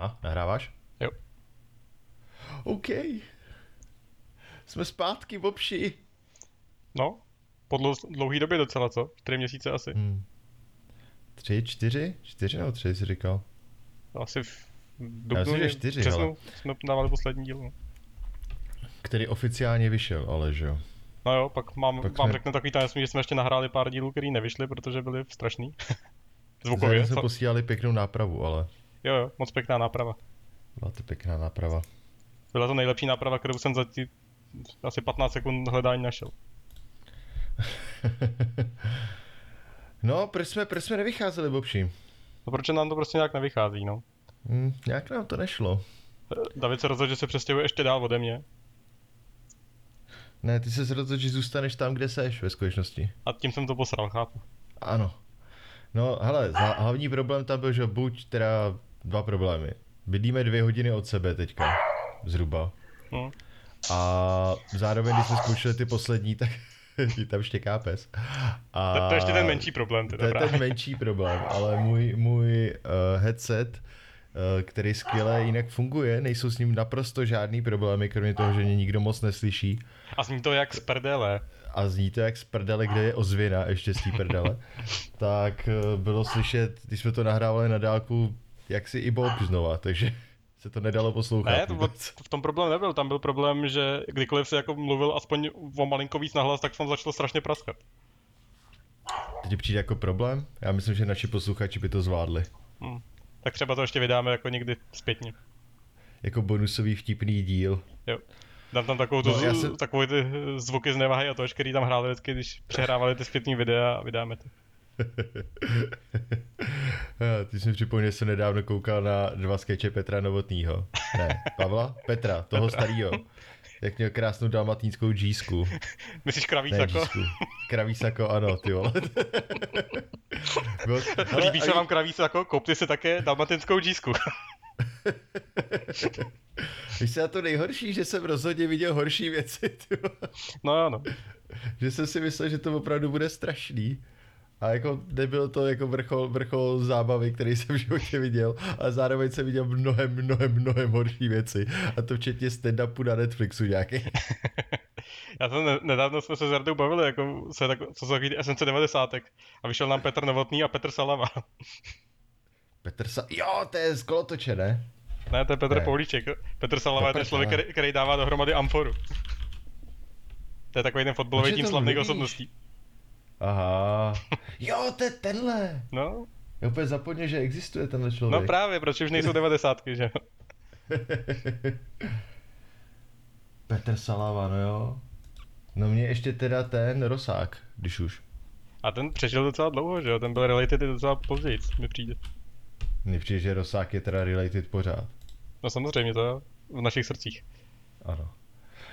A, nahráváš? Jo. OK. Jsme zpátky, bobši. No, po dlou- dlouhý době docela, co? Čtyři měsíce asi. Hmm. Tři, čtyři? Čtyři nebo tři jsi říkal? Asi v Já myslím, že dubnu, čtyři, přesnu, jsme dávali poslední díl. No. Který oficiálně vyšel, ale že jo. no jo, pak mám, Pak vám jsme- řeknu takový tajemství, že jsme ještě nahráli pár dílů, který nevyšly, protože byly strašný. Zvukově. Zároveň jsme posílali pěknou nápravu, ale Jo, jo, moc pěkná náprava. byla to pěkná náprava. Byla to nejlepší náprava, kterou jsem za tí, asi 15 sekund hledání našel. no, proč jsme, proč jsme nevycházeli, bobši? No protože nám to prostě nějak nevychází, no. Hm, nějak nám to nešlo. David se rozhodl, že se přestěhuje ještě dál ode mě. Ne, ty se rozhodl, že zůstaneš tam, kde seš ve skutečnosti. A tím jsem to posral, chápu. Ano. No, hele, hlavní problém tam byl, že buď teda dva problémy. Bydlíme dvě hodiny od sebe teďka, zhruba. Hm. A zároveň, když jsme zkoušeli ty poslední, tak tam štěká pes. A To, to je ještě ten menší problém, To teda je právě. ten menší problém, ale můj, můj uh, headset, uh, který skvěle jinak funguje, nejsou s ním naprosto žádný problémy, kromě toho, že mě nikdo moc neslyší. A zní to jak z prdele. A zní to jak z prdele, kde je ozvěna, ještě z té prdele. tak uh, bylo slyšet, když jsme to nahrávali na dálku, jak si i Bob znova, takže se to nedalo poslouchat. Ne, to, v tom problém nebyl. Tam byl problém, že kdykoliv se jako mluvil aspoň o malinko víc nahlas, tak jsem začal strašně praskat. To ti přijde jako problém? Já myslím, že naši posluchači by to zvládli. Hm. Tak třeba to ještě vydáme jako někdy zpětně. Jako bonusový vtipný díl. Jo. Dám tam takovou, tu, No, já jsem- takové ty zvuky z nevahy a toč, který tam hráli vždycky, když přehrávali ty zpětný videa a vydáme to. Ty jsi mi připomněl, že jsem nedávno koukal na dva skeče Petra Novotnýho. Ne, Pavla? Petra, toho starýho. Jak měl krásnou dalmatínskou džísku. Myslíš kraví sako? Kraví sako, ano, ty vole. Bylo- hele, Líbí se vám kraví sako? Koupte si také dalmatinskou džísku. Víš se na to nejhorší, že jsem rozhodně viděl horší věci, ty vole. No jo, no. Že jsem si myslel, že to opravdu bude strašný. A jako nebyl to jako vrchol, vrchol zábavy, který jsem v životě viděl, ale zároveň jsem viděl mnohem, mnohem, mnohem horší věci. A to včetně stand-upu na Netflixu nějaký. Já jsem ne, nedávno jsme se s Jardou bavili, jako se tak, co jsou takový SNC 90. A vyšel nám Petr Novotný a Petr Salama. Petr Sa... Jo, to je z kolotoče, ne? ne, to je Petr Ne. Poulíček. Petr Salama je ten člověk, který, který dává dohromady Amforu. To je takový ten fotbalový tým to slavných osobností. Aha. Jo, to je tenhle. No, Já úplně zapomněl, že existuje tenhle člověk. no právě, proč už nejsou devadesátky, že jo? Petr Salava, no jo. No mě ještě teda ten Rosák, když už. A ten přežil docela dlouho, že jo? Ten byl related docela později, mi přijde. Mně přijde, že Rosák je teda related pořád. No samozřejmě, to jo, v našich srdcích. Ano.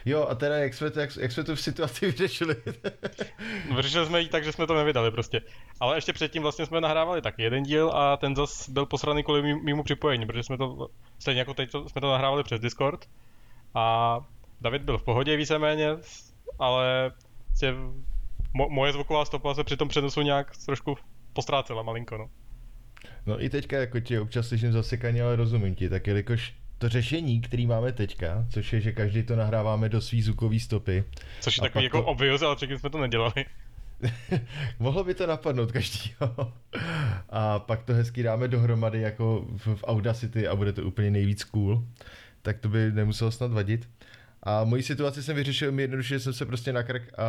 Jo, a teda jak jsme, to, jak, jak jsme tu v situaci vyřešili? No, Vyřešili jsme ji tak, že jsme to nevydali prostě. Ale ještě předtím vlastně jsme nahrávali taky jeden díl a ten zas byl posraný kvůli mýmu připojení, protože jsme to, stejně jako teď, to- jsme to nahrávali přes Discord. A David byl v pohodě víceméně, ale prostě mo- moje zvuková stopa se při tom přenosu nějak trošku postrácela malinko, no. No i teďka jako ti občas slyším zasekaně, ale rozumím ti, tak jelikož to řešení, který máme teďka, což je, že každý to nahráváme do svý zvukové stopy, Což je takový jako to- obvious, ale předtím jsme to nedělali. Mohlo by to napadnout každýho. A pak to hezky dáme dohromady jako v, v Audacity a bude to úplně nejvíc cool. Tak to by nemuselo snad vadit. A moji situaci jsem vyřešil mi jednoduše, že jsem se prostě nakrk a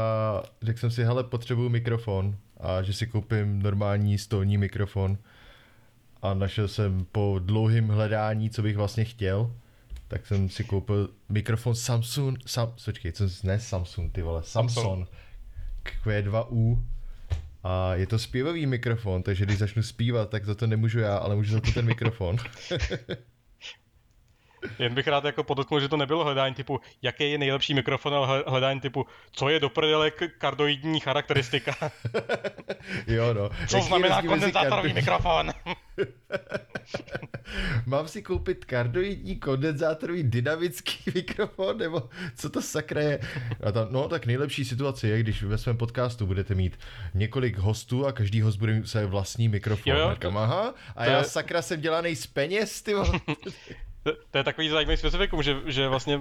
řekl jsem si, hele, potřebuju mikrofon a že si koupím normální stolní mikrofon. A našel jsem po dlouhém hledání, co bych vlastně chtěl, tak jsem si koupil mikrofon Samsung, Sam, počkej, co, ne Samsung, ty vole, Samsung. Q2U a je to zpěvový mikrofon, takže když začnu zpívat, tak za to nemůžu já, ale můžu za to ten mikrofon. Jen bych rád jako podotknul, že to nebylo hledání typu, jaký je nejlepší mikrofon, ale hledání typu, co je do prdele kardoidní charakteristika. jo, no. Co Jaký znamená kondenzátorový mikrofon? Mám si koupit kardoidní kondenzátorový dynamický mikrofon, nebo co to sakra je? A tam, no tak nejlepší situace je, když ve svém podcastu budete mít několik hostů a každý host bude mít své vlastní mikrofon. Jo, jo, to, Aha, a já je... sakra jsem dělaný z peněz, ty to, to je takový zajímavý specifikum, že, že vlastně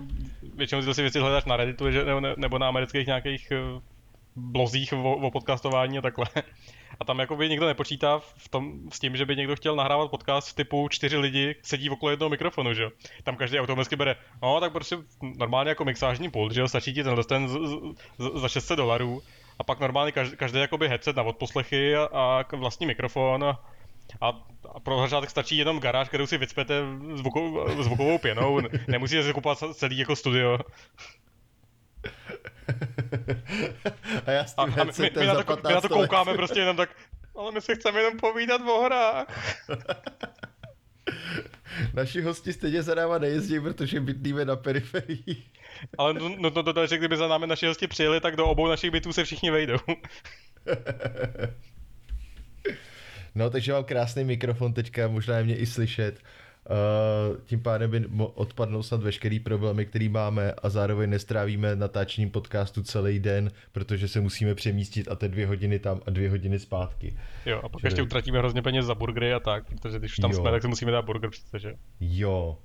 většinou si věci hledáš na Redditu že, nebo, nebo na amerických nějakých eh, blozích o, o podcastování a takhle. A tam jakoby nikdo nepočítá v tom, s tím, že by někdo chtěl nahrávat podcast typu čtyři lidi sedí okolo jednoho mikrofonu, že jo. Tam každý automaticky bere, no tak prostě normálně jako mixážní pult, že jo, stačí ti tenhle ten z, z, za 600 dolarů. A pak normálně každý, každý jakoby headset na odposlechy a, a vlastní mikrofon a, a, a pro začátek stačí jenom garáž, kterou si vycpete zvukou, zvukovou pěnou, nemusíte si kupovat celý jako studio. a já s tím a, a my, my, na to, my na to koukáme prostě jenom tak, ale my si chceme jenom povídat o hrách. Naši hosti stejně za náma nejezdí, protože bydlíme na periferii. Ale no, no, no to, že kdyby za námi naši hosti přijeli, tak do obou našich bytů se všichni vejdou. No, takže mám krásný mikrofon teďka, možná je mě i slyšet. Uh, tím pádem by odpadnou snad veškerý problémy, který máme a zároveň nestrávíme natáčením podcastu celý den, protože se musíme přemístit a te dvě hodiny tam a dvě hodiny zpátky. Jo, a pak že ještě utratíme hrozně peněz za burgery a tak, protože když tam jo. jsme, tak si musíme dát burger přece, že? Jo.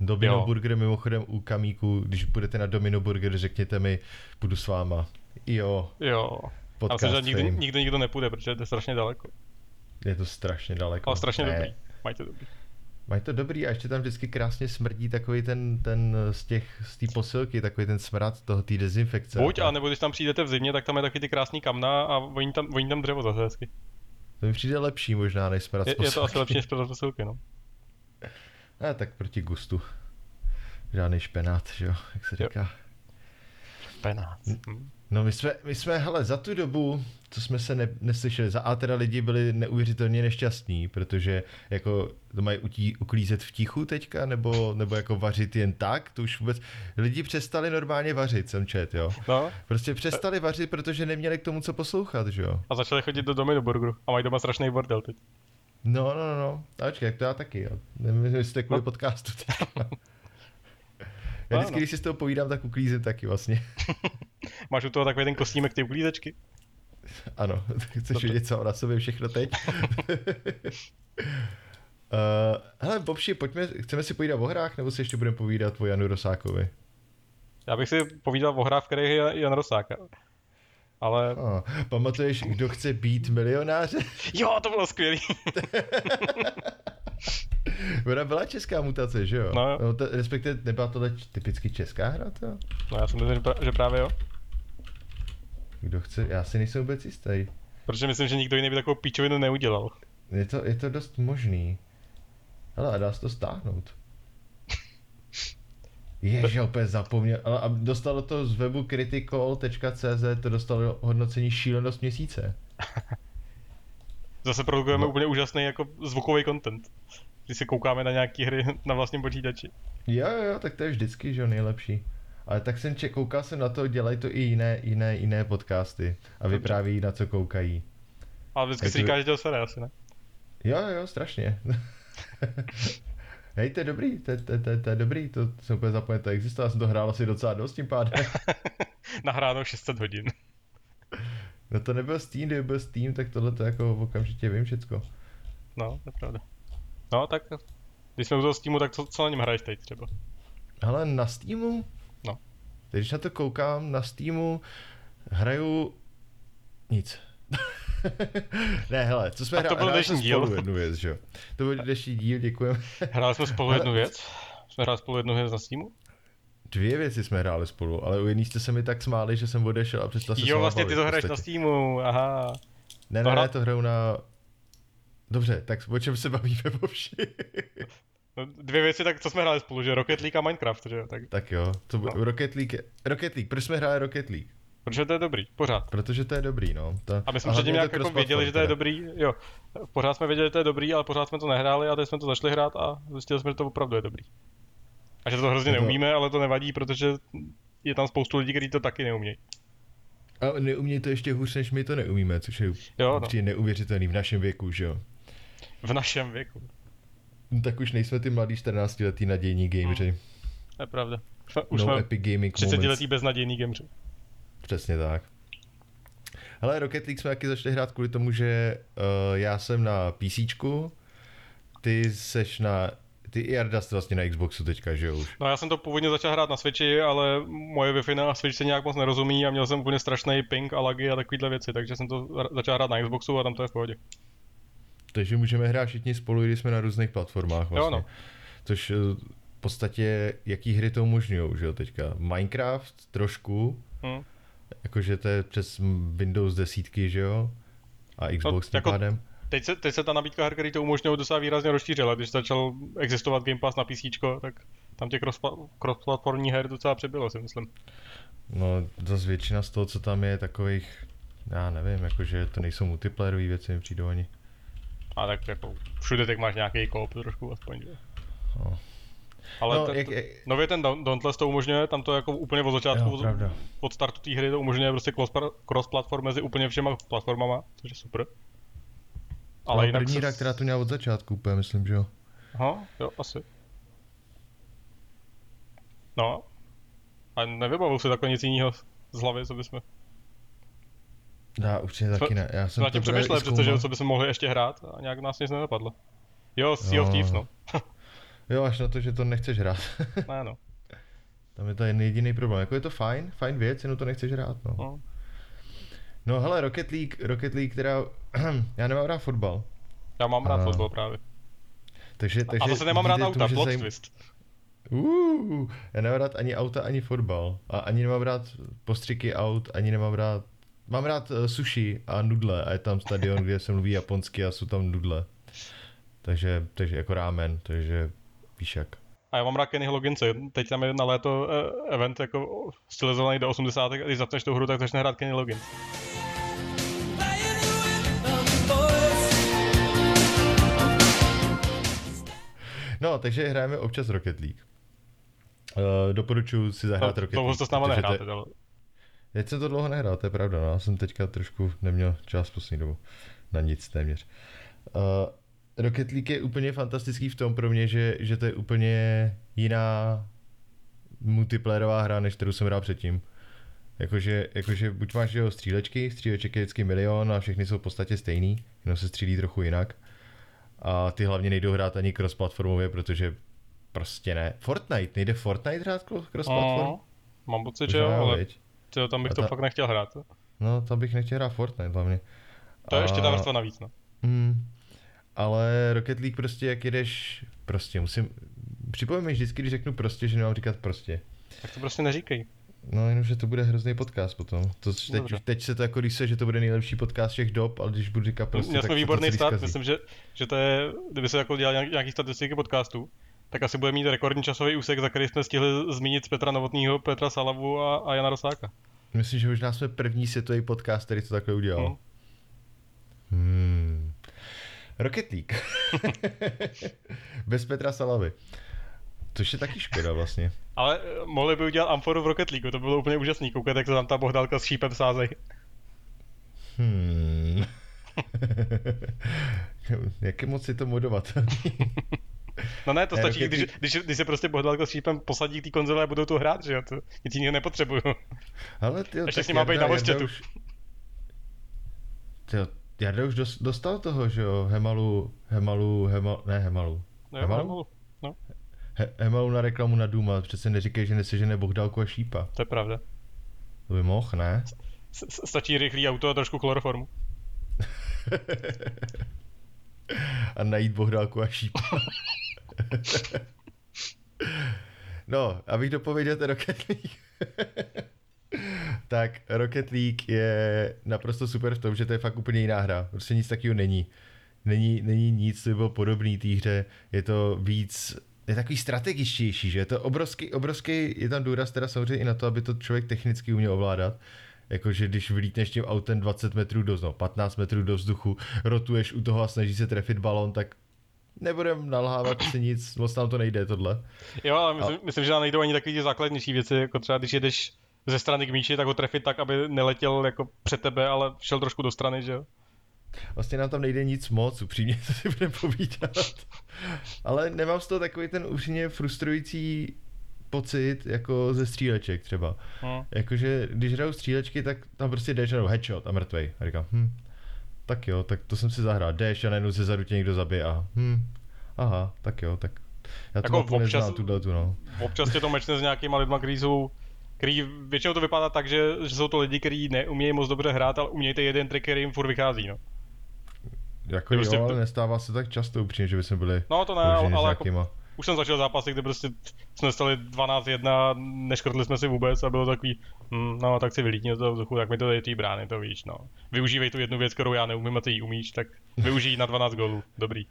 Domino jo. Burger mimochodem u Kamíku, když budete na Domino Burger, řekněte mi, budu s váma. Jo. Jo. Podcast myslím, že nikdy, nikdy nikdo nepůjde, protože to je strašně daleko. Je to strašně daleko. Ale strašně ne. dobrý. Mají to dobrý. Mají to dobrý a ještě tam vždycky krásně smrdí takový ten, ten z těch, z té posilky, takový ten smrad toho, té dezinfekce. Buď, a nebo když tam přijdete v zimě, tak tam je taky ty krásný kamna a voní tam, voní tam dřevo zase hezky. To mi přijde lepší možná než smrad je, z posilky. Je to asi lepší než smrad z posilky, no. A tak proti gustu. Žádný špenát, že jo, jak se říká. Špenát. Hm. No my jsme, my jsme, hele, za tu dobu, co jsme se ne, neslyšeli, za A teda lidi byli neuvěřitelně nešťastní, protože jako to mají utí, uklízet v tichu teďka, nebo, nebo jako vařit jen tak, to už vůbec, lidi přestali normálně vařit, jsem čet, jo. No. Prostě přestali vařit, protože neměli k tomu co poslouchat, že jo. A začali chodit do domy do burgeru a mají doma strašný bordel teď. No, no, no, no. A počkej, to já taky, jo. Nevím, jestli jste kvůli no. podcastu Já vždycky, když si z toho povídám, tak uklízím taky vlastně. Máš u toho takový ten kostýmek ty uklízečky? Ano, chceš Dobře. vědět, co na sobě všechno teď? uh, hele, Bobši, pojďme, chceme si povídat o hrách, nebo si ještě budeme povídat o Janu Rosákovi? Já bych si povídal o hrách, v kterých je Jan Rosák. Ale... Oh, pamatuješ, kdo chce být milionáře? Jo, to bylo skvělé. Ona byla česká mutace, že jo? No, no to, respektive nebyla to typicky česká hra, to? No já si myslím, že právě jo. Kdo chce, já si nejsem vůbec jistý. Protože myslím, že nikdo jiný by takovou píčovinu neudělal. Je to, je to dost možný. Ale a dá se to stáhnout. Ježe, opět zapomněl. Ale a dostalo to z webu critical.cz, to dostalo hodnocení šílenost měsíce. Zase produkujeme no. úplně úžasný jako zvukový content. Když se koukáme na nějaké hry na vlastním počítači. Jo, jo, tak to je vždycky, že nejlepší. Ale tak jsem če, koukal jsem na to, dělají to i jiné, jiné, jiné podcasty a vypráví na co koukají. Ale vždycky si říká, že to sere asi, ne? Jo, jo, strašně. Hej, to je dobrý, to, to, to, to je dobrý, to jsem úplně zapomněl, to existuje, já jsem to hrál asi docela dost tím pádem. Nahráno 600 hodin. No to nebyl Steam, kdyby byl Steam, tak tohle to jako okamžitě vím všecko. No, to je pravda. No, tak když jsme u toho Steamu, tak co, co na něm hraješ teď třeba? Ale na Steamu? No. Teď, když na to koukám, na Steamu hraju nic. ne, hele, co jsme hráli? to byl dnešní díl. Spolu jednu věc, že? To byl dnešní díl, děkujeme. hráli jsme spolu jednu věc? Jsme hráli spolu jednu věc na Steamu? Dvě věci jsme hráli spolu, ale u jedné jste se mi tak smáli, že jsem odešel a přestal se Jo, vlastně ty to hraješ na Steamu, aha. Ne, ne, ne, to hraju na... Dobře, tak o čem se bavíme po No, dvě věci, tak co jsme hráli spolu, že Rocket League a Minecraft, že jo? Tak, tak jo, to no. Rocket League, Rocket League, proč jsme hráli Rocket League? Protože to je dobrý, pořád. Protože to je dobrý, no. To... A my jsme předtím nějak jako věděli, že to je dobrý, jo. Pořád jsme věděli, že to je dobrý, ale pořád jsme to nehráli a teď jsme to začali hrát a zjistili jsme, že to opravdu je dobrý. A že to hrozně to- neumíme, ale to nevadí, protože je tam spoustu lidí, kteří to taky neumějí. A neumějí to ještě hůř, než my to neumíme, což je Jo, no. neuvěřitelný v našem věku, že jo. V našem věku. No, tak už nejsme ty mladí 14 letý nadějní gameři. To je pravda. Už jsme, už No jsme epic gaming 30 moments. letý beznadějný gameři. Přesně tak. Hele, Rocket League jsme taky začali hrát kvůli tomu, že uh, já jsem na PC, ty seš na... Ty i Jarda jste vlastně na Xboxu teďka, že jo už? No já jsem to původně začal hrát na Switchi, ale moje Wi-Fi na Switch se nějak moc nerozumí a měl jsem úplně strašný ping a lagy a takovéhle věci, takže jsem to začal hrát na Xboxu a tam to je v pohodě. Takže můžeme hrát všichni spolu, i když jsme na různých platformách vlastně. Jo, no. Což eh, v podstatě, jaký hry to umožňují, že jo, teďka. Minecraft trošku, Hm. Jakože to je přes Windows desítky, že jo? A Xbox tím jako- pádem. Teď se, teď se ta nabídka her, který to umožňují, docela výrazně rozšířila. Když začal existovat Game Pass na PC, tak tam těch cross- cross-platformní her docela přibylo, si myslím. No, zase většina z toho, co tam je, takových, já nevím, jakože to nejsou multiplayerové věci, mi přijdou ani. A tak jako všude teď máš nějaký koop trošku aspoň. Že? No. Ale No, no, jak- jak, nově ten Daun- Dauntless to umožňuje, tam to jako úplně od začátku, Jo, pravda. od startu té hry to umožňuje prostě cross- cross-platform mezi úplně všema platformama, což je super. Ale jinak první se- hra, která to měla od začátku úplně, myslím, že jo. Aha, jo, asi. No. A nevybavuju si takhle nic jiného z hlavy, co bychom... Já určitě taky ne. Já jsem to právě přemýšleli i přece, že zkoumal. co bychom mohli ještě hrát a nějak nás nic nenapadlo. Jo, Sea of Jo. Thieves, no. Jo, až na to, že to nechceš hrát. ne, no. Tam je to jediný problém. Jako je to fajn, fajn věc, jenom to nechceš hrát, no. no. No hele, Rocket League, Rocket League, která... já nemám rád fotbal. Já mám rád A- fotbal právě. Takže, takže a zase nemám rád auta, plot zajím- twist. Uh, já nemám rád ani auta, ani fotbal. A ani nemám rád postřiky aut, ani nemám rád... Mám rád uh, sushi a nudle a je tam stadion, kde se mluví japonsky a jsou tam nudle. Takže, takže jako rámen, takže víš jak. A já mám rád Kenny Logginse. Teď tam je na léto uh, event jako stylizovaný do 80. A když zapneš tu hru, tak začne hrát Kenny Loggins. No, takže hrajeme občas Rocket League. Uh, doporučuji si zahrát Rocket Dlouho League. to s náma nehráte, ale Já jsem to dlouho nehrál, to je pravda, no. Já jsem teďka trošku neměl čas poslední dobu. Na nic téměř. Uh, Rocket League je úplně fantastický v tom pro mě, že, že to je úplně jiná multiplayerová hra, než kterou jsem hrál předtím. Jakože, jakože buď máš jo, střílečky, stříleček je vždycky milion a všechny jsou v podstatě stejný, jenom se střílí trochu jinak. A ty hlavně nejdou hrát ani cross-platformově, protože prostě ne. Fortnite, nejde Fortnite hrát cross-platform? Mm, mám pocit, že jo, ale tyjo, tam bych A to ta- fakt nechtěl hrát. No, tam bych nechtěl hrát Fortnite hlavně. To je ještě ta A- vrstva navíc, no. Hmm. Ale Rocket League prostě, jak jedeš, prostě musím, připomínám mi vždycky, když řeknu prostě, že nemám říkat prostě. Tak to prostě neříkej. No jenom, že to bude hrozný podcast potom. To, teď, Dobře. teď se to jako když se, že to bude nejlepší podcast všech dob, ale když budu říkat prostě, Měli tak jsme to výborný start, zkazí. myslím, že, že to je, kdyby se jako dělal nějak- nějaký statistiky podcastů, tak asi bude mít rekordní časový úsek, za který jsme stihli zmínit Petra Novotního, Petra Salavu a, a Jana Rosáka. Myslím, že možná jsme první světový podcast, který to takhle udělal. Hmm. Hmm. Rocket League. Bez Petra Salavy. Což je taky škoda vlastně. Ale eh, mohli by udělat Amforu v Rocket League, to bylo úplně úžasný, koukat, jak se tam ta bohdálka s šípem sázej. Hmm. Jak moc je to modovat? No ne, to Ne, stačí, Rocket když, když, když se prostě bohdálka s šípem posadí k té konzole a budou tu hrát, že jo, to nic jiného nepotřebuju. Ale tyjo, Ještě s ním má být na už- Tyjo, Jarda už dos- dostal toho, že jo, Hemalu, Hemalu, Hemal, ne Hemalu. No, Hemalu? Hemalu. No, He, Hemalu na reklamu na Duma, přece neříkej, že nesežene Bohdálku a šípa. to je pravda. To by mohl, ne? Stačí rychlý auto a trošku chloroformu. a najít Bohdálku a šípa. no, abych dopověděl ten Rocket League. Tak Rocket League je naprosto super v tom, že to je fakt úplně jiná hra. Prostě nic takového není. Není, není nic, co by bylo podobný té hře. Je to víc, je takový strategičtější, že je to obrovský, obrovský, je tam důraz teda samozřejmě i na to, aby to člověk technicky uměl ovládat. Jakože když vylítneš tím autem 20 metrů do, no, 15 metrů do vzduchu, rotuješ u toho a snaží se trefit balon, tak nebudem nalhávat si nic, moc nám to nejde tohle. Jo, ale myslím, a... myslím že nám nejdou ani takové ty základnější věci, jako třeba když jedeš ze strany k míči, tak ho trefit tak, aby neletěl jako před tebe, ale šel trošku do strany, že jo? Vlastně nám tam nejde nic moc, upřímně, co si budeme povídat. Ale nemám z toho takový ten upřímně frustrující pocit jako ze stříleček třeba. Hmm. Jakože když hraju střílečky, tak tam prostě jdeš jenom headshot a mrtvej. A říkám, hm, tak jo, tak to jsem si zahrál. Jdeš a najednou ze zadu tě někdo zabije a hm, aha, tak jo, tak já to jako občas, neznám, tu, no. Občas tě to mečne s nějakýma lidma, kteří jsou který většinou to vypadá tak, že, že jsou to lidi, kteří neumějí moc dobře hrát, ale umějí ten jeden trik, který jim furt vychází, no. Jako jo, prostě ale nestává se tak často upřímně, že by jsme byli No to ne, ale, ale jako, už jsem začal zápasy, kde prostě jsme stali 12-1, neškrtli jsme si vůbec a bylo takový, hm, no tak si vylítni do vzduchu, tak mi to dají ty brány, to víš, no. Využívej tu jednu věc, kterou já neumím a ty ji umíš, tak využij na 12 gólů, dobrý.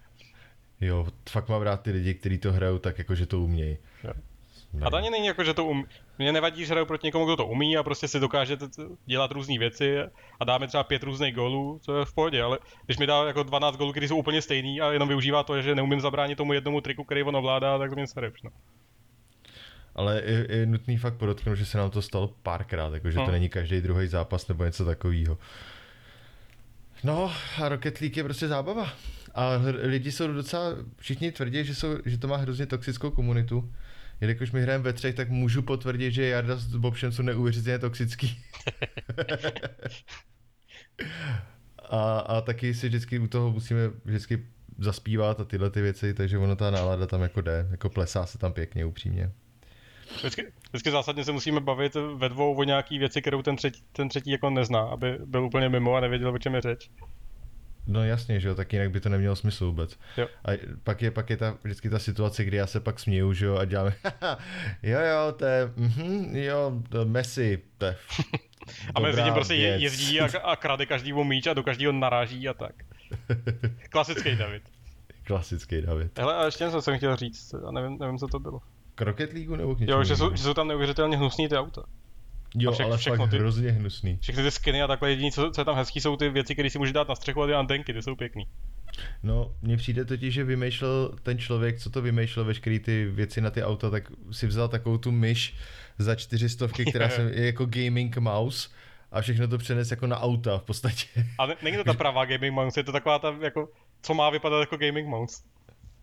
Jo, fakt mám rád ty lidi, kteří to hrajou tak, jako že to umějí. A to ani není jako, že to um... Mně nevadí, že hraju proti někomu, kdo to umí a prostě si dokáže dělat různé věci a dáme třeba pět různých gólů, co je v pohodě, ale když mi dá jako 12 gólů, které jsou úplně stejný a jenom využívá to, že neumím zabránit tomu jednomu triku, který on ovládá, tak to mě se no. Ale je, je nutný fakt podotknout, že se nám to stalo párkrát, jakože hmm. to není každý druhý zápas nebo něco takového. No a Rocket League je prostě zábava. A lidi jsou docela, všichni tvrdí, že, jsou, že to má hrozně toxickou komunitu jelikož my hrajeme ve třech, tak můžu potvrdit, že Jarda s Bobšem jsou neuvěřitelně toxický. a, a taky si vždycky u toho musíme vždycky zaspívat a tyhle ty věci, takže ono ta nálada tam jako jde, jako plesá se tam pěkně, upřímně. Vždycky, vždycky zásadně se musíme bavit ve dvou o nějaký věci, kterou ten třetí, ten třetí jako nezná, aby byl úplně mimo a nevěděl, o čem je řeč. No jasně, že jo, tak jinak by to nemělo smysl vůbec. Jo. A pak je, pak je ta, vždycky ta situace, kdy já se pak směju, že jo, a děláme, jo, jo, to je, mhm, jo, to Messi, to je A mezi tím prostě věc. jezdí a, a krade každýmu míč a do každého naráží a tak. Klasický David. Klasický David. Hele, a ještě něco jsem chtěl říct, a nevím, nevím, co to bylo. Rocket League nebo k Jo, že jsou, že jsou tam neuvěřitelně hnusný ty auta. Jo, však, ale všechno fakt ty, hrozně hnusný. Všechny ty skiny a takhle jediný, co, co je tam hezký, jsou ty věci, které si můžeš dát na střechu a ty antenky, ty jsou pěkný. No, mně přijde totiž, že vymýšlel ten člověk, co to vymýšlel, veškeré ty věci na ty auta, tak si vzal takovou tu myš za čtyřistovky, která je jako gaming mouse a všechno to přenes jako na auta v podstatě. A ne, není to ta pravá gaming mouse, je to taková ta jako, co má vypadat jako gaming mouse.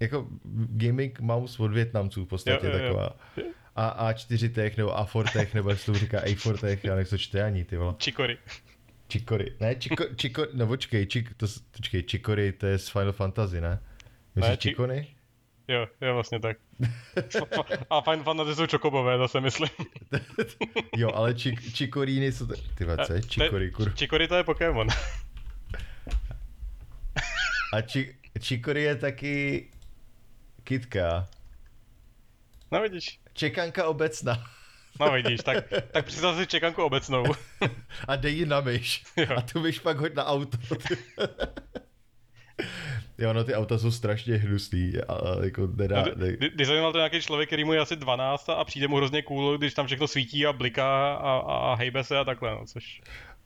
Jako gaming mouse od Větnamců v podstatě jo, jo, jo. taková. A, A4 tech nebo A4 tech, nebo jak se to říká A4 tech, já nechci čte ani, ty vole. Čikory. Čikory. Ne, čiko, čiko, no počkej, čik, to, počkej, Čikory, to je z Final Fantasy, ne? Myslíš ne, či... Čikony? Jo, jo, vlastně tak. A Final Fantasy jsou čokobové, zase myslím. jo, ale čik, čikoríny jsou... Ty vace, čikory, kur... Čikory to je Pokémon. A či, čikory je taky kitka. No vidíš. Čekanka obecná. No vidíš, tak, tak představ si čekanku obecnou. A dej ji na myš. Jo. A tu myš pak hoď na auto. jo, no ty auta jsou strašně hnusný. A jako nedá, no, ne... Když zajímal to nějaký člověk, který mu je asi 12 a přijde mu hrozně cool, když tam všechno svítí a bliká a, a, a hejbe se a takhle, no, což...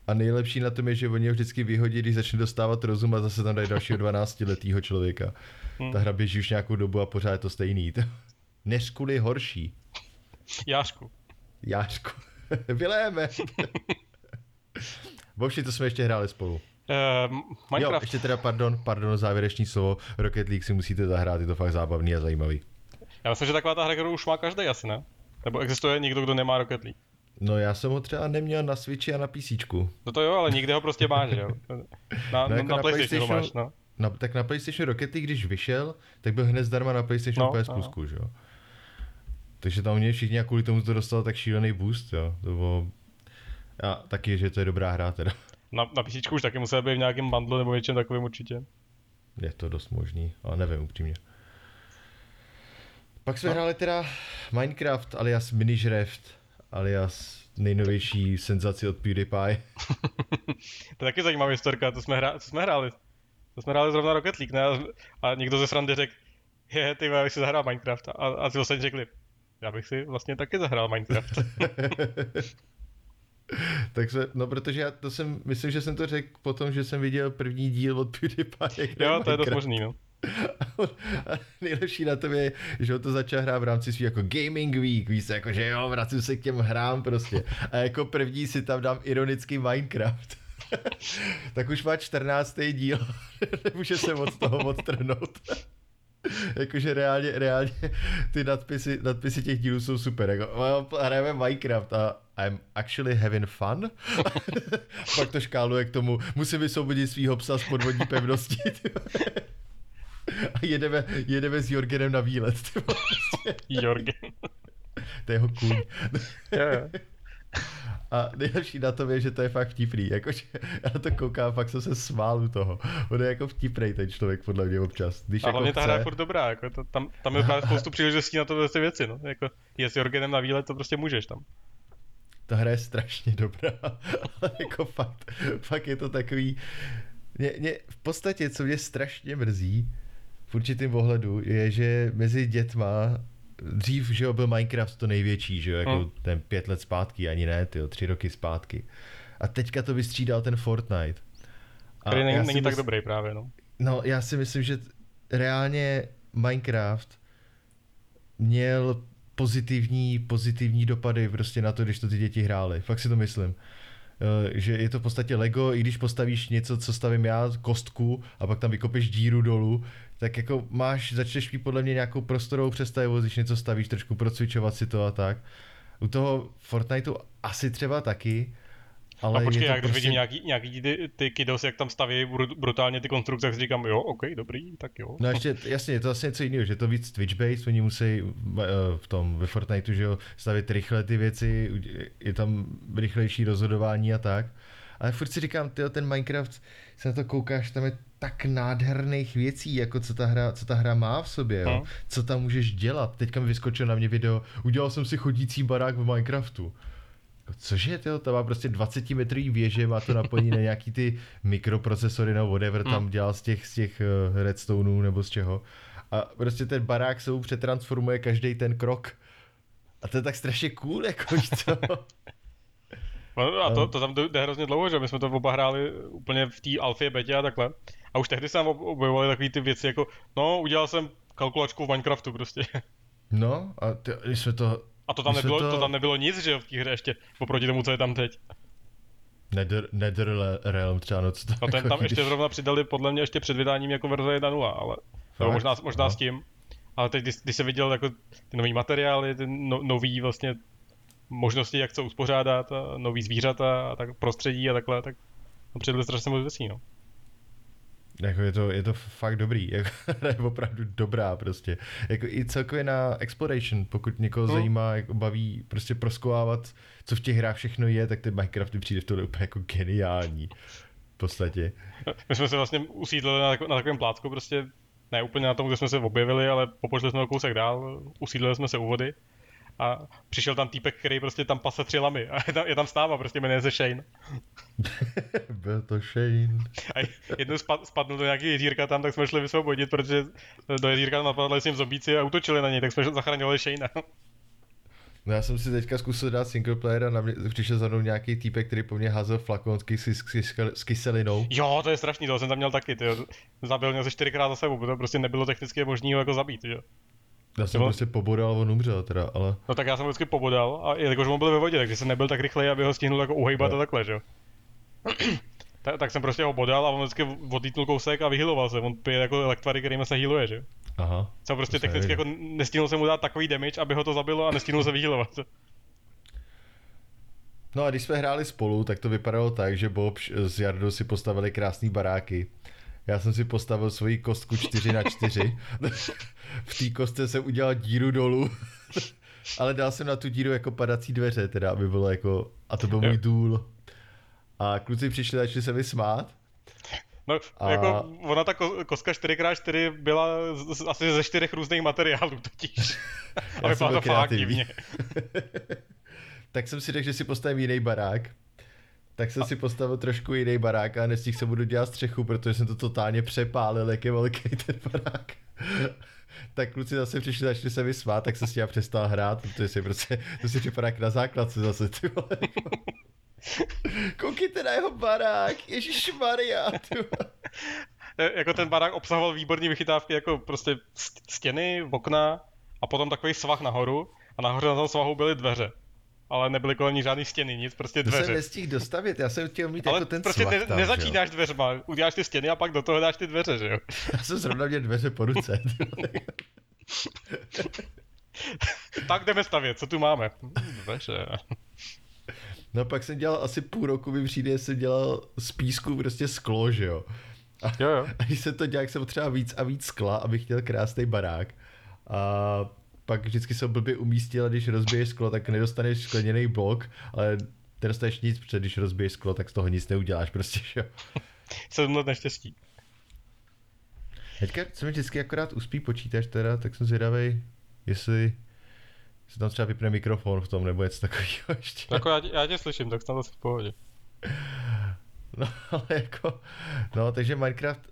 A nejlepší na tom je, že oni ho vždycky vyhodí, když začne dostávat rozum a zase tam dají dalšího 12 letého člověka. Hmm. Ta hra běží už nějakou dobu a pořád je to stejný. Neskuli horší. Jášku. Jášku. Vyléme. Bovši, to jsme ještě hráli spolu. Uh, Minecraft. Jo, ještě teda, pardon, pardon, závěrečný slovo. Rocket League si musíte zahrát, je to fakt zábavný a zajímavý. Já myslím, že taková ta hra, kterou už má každý asi, ne? Nebo existuje někdo, kdo nemá Rocket League? No já jsem ho třeba neměl na Switchi a na PC. No to jo, ale nikdy ho prostě máš, jo? Na, no, jako na, na, PlayStation, ho máš, no. Na, tak na PlayStation Rocket League, když vyšel, tak byl hned zdarma na PlayStation no, PS Plus, že jo? Takže tam mě všichni a kvůli tomu to dostalo tak šílený boost, jo. To bylo... A taky, že to je dobrá hra teda. Na, na PC už taky musel být v nějakém bundle nebo něčem takovým určitě. Je to dost možný, ale nevím upřímně. Pak jsme no. hráli teda Minecraft alias Minishraft alias nejnovější senzaci od PewDiePie. to je taky zajímavá historka, to jsme, hra, to jsme hráli. To jsme hráli zrovna Rocket League, ne? A někdo ze srandy řekl, je, ty já si zahrál Minecraft. A, a si ostatní řekli, já bych si vlastně taky zahrál Minecraft. Takže, no protože já to jsem, myslím, že jsem to řekl potom, že jsem viděl první díl od PewDiePie. Jo, to je dost možný, no. A nejlepší na tom je, že on to začal hrát v rámci svý jako gaming week, víš, jako že jo, vracím se k těm hrám prostě. A jako první si tam dám ironický Minecraft. tak už má 14. díl, nemůže se od toho odtrhnout. Jakože reálně, reálně ty nadpisy, nadpisy těch dílů jsou super. Jako, hrajeme Minecraft a I'm actually having fun. Pak to škáluje k tomu, musím vysvobodit svýho psa z podvodní pevnosti. a jedeme, jedeme s Jorgenem na výlet. Jorgen. to je jeho kůň. A nejlepší na tom je, že to je fakt vtipný. Jakože já na to koukám, fakt jsem se smál u toho. On je jako vtipný ten člověk, podle mě občas. Když a jako hlavně chce... ta hra je furt dobrá, jako to, tam, tam je spoustu příležitostí na to ty věci, no. Jako, je s Jorgenem na výlet, to prostě můžeš tam. Ta hra je strašně dobrá, ale jako fakt, fakt je to takový... Mě, mě, v podstatě, co mě strašně mrzí, v určitém ohledu, je, že mezi dětma dřív, že jo, byl Minecraft to největší, že jo, jako hmm. ten pět let zpátky, ani ne, ty tři roky zpátky. A teďka to vystřídal ten Fortnite. A Který není, není tak dobrý právě, no. No, já si myslím, že reálně Minecraft měl pozitivní, pozitivní dopady prostě na to, když to ty děti hrály. Fakt si to myslím. Eh, že je to v podstatě Lego, i když postavíš něco, co stavím já, kostku, a pak tam vykopeš díru dolů, tak jako máš, začneš mít podle mě nějakou prostorovou představu, když něco stavíš, trošku procvičovat si to a tak. U toho Fortniteu asi třeba taky, ale a počkej, já když prostě... vidím nějaký, nějaký ty, ty kiddos, jak tam staví brutálně ty konstrukce, tak si říkám, jo, ok, dobrý, tak jo. No ještě, jasně, je to asi něco jiného, že to víc Twitch-based, oni musí eh, v tom, ve Fortniteu, že jo, stavit rychle ty věci, je tam rychlejší rozhodování a tak. Ale furt si říkám, tyjo, ten Minecraft, se na to koukáš, tam je tak nádherných věcí, jako co ta hra, co ta hra má v sobě, jo? Hmm. co tam můžeš dělat. Teďka mi vyskočilo na mě video, udělal jsem si chodící barák v Minecraftu. Jako, cože, tyjo, to má prostě 20 metrový věže, má to napojení na nějaký ty mikroprocesory nebo whatever tam hmm. dělal z těch, z těch uh, redstoneů nebo z čeho. A prostě ten barák se mu přetransformuje každý ten krok. A to je tak strašně cool, jako co? No, a to, to tam jde hrozně dlouho, že my jsme to oba hráli úplně v té alfě, betě a takhle. A už tehdy se nám objevovaly takové ty věci jako, no, udělal jsem kalkulačku v Minecraftu prostě. No, a ty, když jsme to... A to tam, nebylo, to... to tam nebylo nic, že jo, v té hře ještě, oproti tomu, co je tam teď. Nether, Nether Realm třeba, no co to No ten jako, tam když... ještě zrovna přidali podle mě ještě před vydáním jako verze 1.0, ale Fakt? možná, možná no. s tím. Ale teď, když, když se viděl jako ty nový materiály, ty no, nový vlastně možnosti, jak to uspořádat, a nový zvířata a tak prostředí a takhle, tak no, přidali strašně moc věcí, no. Jako je to, je to fakt dobrý, jako, je opravdu dobrá prostě. Jako i celkově na exploration, pokud někoho no. zajímá, jako baví prostě proskovávat, co v těch hrách všechno je, tak ten Minecraft přijde v tohle úplně jako geniální. V podstatě. My jsme se vlastně usídlili na, na takovém plátku, prostě ne úplně na tom, kde jsme se objevili, ale popošli jsme o kousek dál, usídlili jsme se u vody a přišel tam týpek, který prostě tam pase tři lamy a je tam, je tam stáva, prostě jmenuje se Shane. Byl to Shane. A jednou spad, spadnul do nějaký jezírka tam, tak jsme šli vysvobodit, protože do jezírka tam napadli s ním zombíci a útočili na něj, tak jsme zachraňovali Shane. No já jsem si teďka zkusil dát single player a na mě, přišel za mnou nějaký týpek, který po mně házel flakon s, s, s, s kyselinou. Jo, to je strašný, to jsem tam měl taky, ty. Zabil mě se čtyřikrát za sebou, protože to prostě nebylo technicky možné ho jako zabít, jo. Já jsem prostě pobodal on umřel teda, ale... No tak já jsem vždycky pobodal a jakože on byl ve vodě, takže jsem nebyl tak rychlej, aby ho stihnul jako uhejbat no. a takhle, že jo. tak, tak, jsem prostě ho bodal a on vždycky odlítnul kousek a vyhyloval se. On pije jako lektvary, kterými se healuje, že jo. Aha. Jsem prostě technicky jako nestihnul se mu dát takový damage, aby ho to zabilo a nestihnul se vyhýlovat. No a když jsme hráli spolu, tak to vypadalo tak, že Bob s Jardou si postavili krásný baráky já jsem si postavil svoji kostku 4 na 4 v té kostce jsem udělal díru dolů. Ale dal jsem na tu díru jako padací dveře, teda, aby bylo jako, a to byl můj důl. A kluci přišli a začali se mi smát. No, a... jako ona ta kostka 4x4 byla z, asi ze čtyřech různých materiálů totiž. a vypadala to fakt divně. tak jsem si řekl, že si postavím jiný barák tak jsem a... si postavil trošku jiný barák a nestihl se budu dělat střechu, protože jsem to totálně přepálil, jak je velký ten barák. tak kluci zase přišli, začali se mi svát, tak jsem s tím přestal hrát, protože si prostě, to si připadá jak na základce zase, ty vole. Koukejte na jeho barák, Ježíš Maria, jako ten barák obsahoval výborné vychytávky, jako prostě st- stěny, okna a potom takový svah nahoru a nahoře na tom svahu byly dveře. Ale nebyly kolem ní žádný stěny, nic, prostě To jsem dveře. nestihl dostavit, já jsem chtěl mít Ale jako ten prostě ne, tam, nezačínáš dveřma, uděláš ty stěny a pak do toho dáš ty dveře, že jo? Jo? Já jsem zrovna měl dveře po ruce. Tak jdeme stavět, co tu máme? Dveře. No pak jsem dělal asi půl roku, mi přijde, jsem dělal z písku prostě sklo, že jo. A, Jo, jo. a když jsem to dělal, jak jsem potřeboval víc a víc skla, abych chtěl krásný barák. A pak vždycky jsem blbě umístil, když rozbiješ sklo, tak nedostaneš skleněný blok, ale nedostaneš nic, protože když rozbiješ sklo, tak z toho nic neuděláš prostě, že jo. Sedm let neštěstí. Teďka se mi vždycky akorát uspí počítač teda, tak jsem zvědavý, jestli se tam třeba vypne mikrofon v tom, nebo něco takového ještě. Jako já, tě- já tě slyším, tak snad asi v pohodě. No, ale jako, no, takže Minecraft,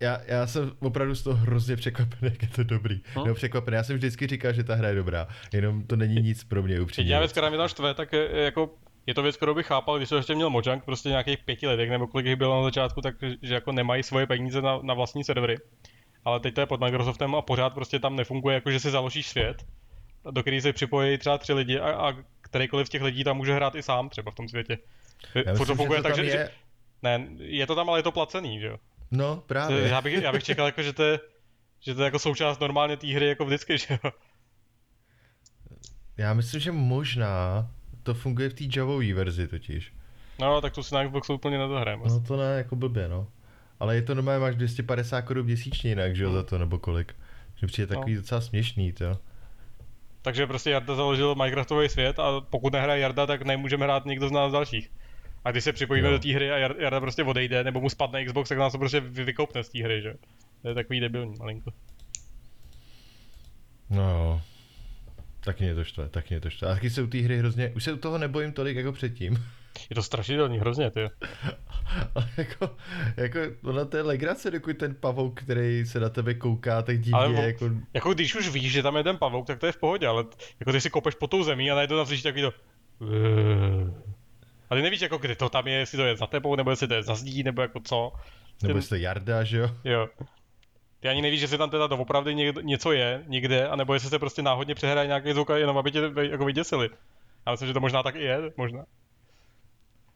já, já jsem opravdu z toho hrozně překvapený, jak je to dobrý. Hm? No, překvapený, já jsem vždycky říkal, že ta hra je dobrá, jenom to není nic pro mě upřímně. Jediná věc, která mě tam štve, tak je, jako je to věc, kterou bych chápal, když jsem ještě měl Mojang, prostě nějakých pěti letech, nebo kolik jich bylo na začátku, tak že jako nemají svoje peníze na, na vlastní servery. Ale teď to je pod Microsoftem a pořád prostě tam nefunguje, jako že si založíš svět, do který se připojí třeba tři lidi a, a kterýkoliv z těch lidí tam může hrát i sám třeba v tom světě. já myslím, to funguje že to tak, že, je... že, ne, je to tam, ale je to placený, že jo. No, právě. Já bych, já bych čekal, jako, že to je, že to je jako součást normálně té hry jako vždycky, že jo. Já myslím, že možná to funguje v té Javové verzi totiž. No, tak to si na Xboxu úplně nedohrajeme. No to ne, jako blbě, no. Ale je to normálně, máš 250 korun měsíčně jinak, že jo, za to, nebo kolik. Že přijde takový No. docela směšný, to. Takže prostě Jarda založil Minecraftový svět a pokud nehraje Jarda, tak nemůžeme hrát nikdo z nás dalších. A když se připojíme Jo. do té hry a Jar- Jarda prostě odejde, nebo mu spadne Xbox, tak nás to prostě vy- vykoupne z té hry, že? To je takový debilní malinko. No jo. Taky mě to štve, taky mě to štve. A taky se u té hry hrozně, už se u toho nebojím tolik jako předtím. Je to strašidelný, hrozně, ty. Ale jako, jako, ona to je legrace, dokud ten pavouk, který se na tebe kouká, tak divně, Ale jako, Jako když už víš, že tam je ten pavouk, tak to je v pohodě, ale jako ty si kopeš po tou zemí a najednou tam slyšíš takový to... A ty nevíš, jako kde to tam je, jestli to je za tebou, nebo jestli to je za zdí, nebo jako co. nebo Ten- jestli to Jarda, že jo. Jo. Ty ani nevíš, jestli tam teda doopravdy něco je, někde, anebo jestli se prostě náhodně přehraje nějaký zvuk, jenom aby tě jako vyděsili. Já myslím, že to možná tak i je, možná.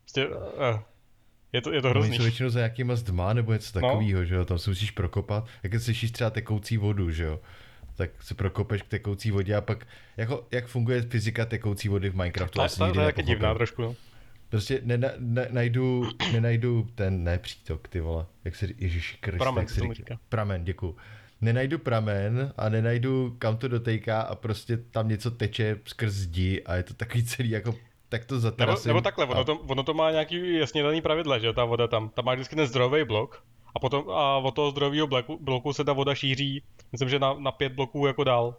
Prostě, uh, je to, je to Oni hrozný. jsou většinou za nějakýma zdma nebo něco No. takového, že jo, tam se musíš prokopat. Jak slyšíš třeba tekoucí vodu, že jo, tak se prokopeš k tekoucí vodě a pak, jako, jak funguje fyzika tekoucí vody v Minecraftu, To, asi to, to je divná trošku, no. Prostě nena, ne, najdu, nenajdu ten, ne přítok, ty vole, jak se, ježiši Kriste, Pramen jak se říká. říká. Pramen, děkuju. Nenajdu pramen a nenajdu, kam to dotejká a prostě tam něco teče skrz zdi a je to takový celý jako, tak to Nebo, nebo takhle, a- ono to, ono to má nějaký jasně daný pravidla, že ta voda tam. Tam má vždycky ten zdrojový blok a potom a od toho zdrojového bloku, bloku se ta voda šíří, myslím, že na, na pět bloků jako dál.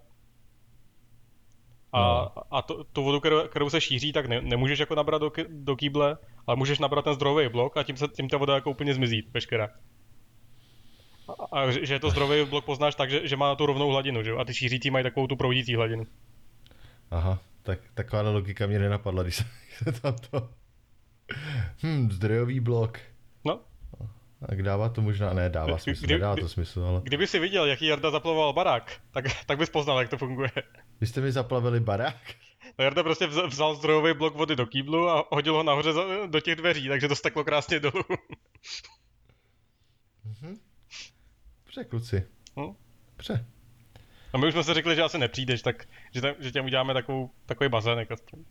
A, No. a to, tu vodu, kterou, kterou se šíří, tak ne, nemůžeš jako nabrat do, do kýble, ale můžeš nabrat ten zdrojový blok a tím, se, tím ta voda jako úplně zmizí, veškerá. A, a že že je to zdrojový blok poznáš tak, že, že má tu rovnou hladinu, že jo? A ty šířící mají takovou tu proudící hladinu. Aha, tak taková logika mě nenapadla, když jsem, tam to... Hm, zdrojový blok. No, Tak dává to možná, ne, dává smysl, Kdy- nedává to smysl, ale... kdyby si viděl, jaký Jarda zaplavoval barák, tak, tak bys poznal, jak to funguje. Vy jste mi zaplavili barák? No Jarda prostě vzal, vzal zdrojový blok vody do kýblu a hodil ho nahoře za, do těch dveří, takže to steklo krásně dolů. Dobře, kluci. Hm? Dobře. A my už jsme si řekli, že asi nepřijdeš, tak že, tam, že těm uděláme takovou, takový bazének aspoň.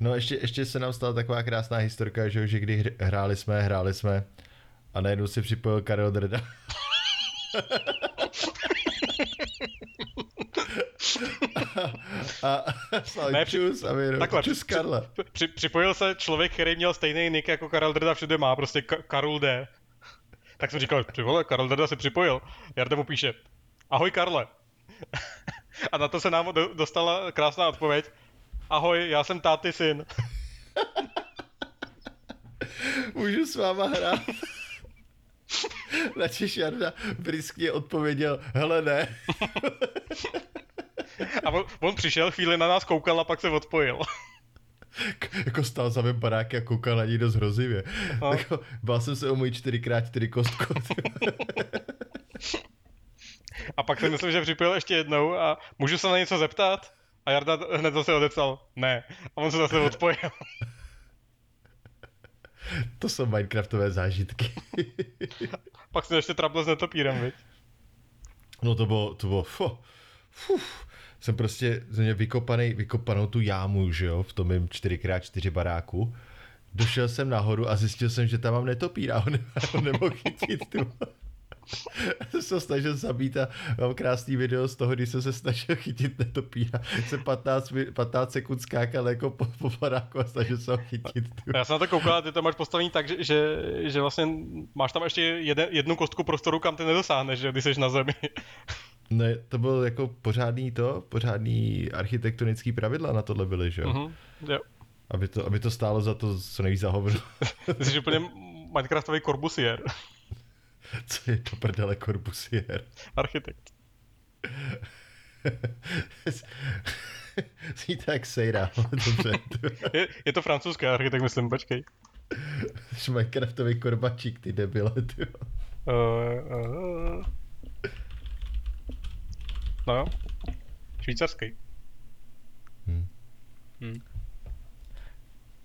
No ještě, ještě se nám stala taková krásná historka, že, že kdy hr- hráli jsme, hráli jsme a najednou si připojil Karel Dreda. a, a Ne, při- čus a my takhle, čus při- Karle. Při, připojil se člověk, který měl stejný nick jako Karel Drda všude má, prostě Ka- Karul D. Tak jsem říkal, ty vole, Karel Drda se připojil. Jarda mu píše, ahoj Karle. a na to se nám do, dostala krásná odpověď, ahoj, já jsem táty syn. Můžu s váma hrát? Načež Jarda briskně odpověděl, hele ne. A on, on přišel, chvíli na nás koukal a pak se odpojil. K- jako stál za mým baráky a koukal na něj dost hrozivě. No. Jako, bál jsem se o můj 4x4 kostku. A pak jsem myslel, že připojil ještě jednou a můžu se na něco zeptat? A Jarda hned zase odepsal, ne. A on se zase odpojil. to jsou Minecraftové zážitky. pak jsem ještě trapl s netopírem, viď? no to bylo, to bylo, fo, fuf. Jsem prostě ze mě vykopaný, vykopanou tu jámu, že jo, v tom mým 4x4 baráku. Došel jsem nahoru a zjistil jsem, že tam mám netopíra a on, on nemohl chytit tu. Se snažil zabít a mám krásný video z toho, když jsem se snažil chytit netopíra. Jsem 15, mi- 15 sekund skákal jako po, po baráku a snažil se ho chytit. Já jsem na to koukal ty to máš postavený tak, že, že, že vlastně máš tam ještě jeden, jednu kostku prostoru, kam ty nedosáhneš, že, když jsi na zemi. Ne, to bylo jako pořádný to, pořádný architektonický pravidla na tohle byly, že jo? Mhm, jo. Aby to, aby to stálo za to, co nejvíc za hovno. Jsi úplně Minecraftový korbusier. co je to prdele Corbusier? Architekt. Zní to jak Sejra, dobře. Je, je to francouzský architekt, myslím, počkej. Minecraftový korbačík, ty debile, ty. jo. Uh, uh, no jo. Švýcarský. Hm. Hm.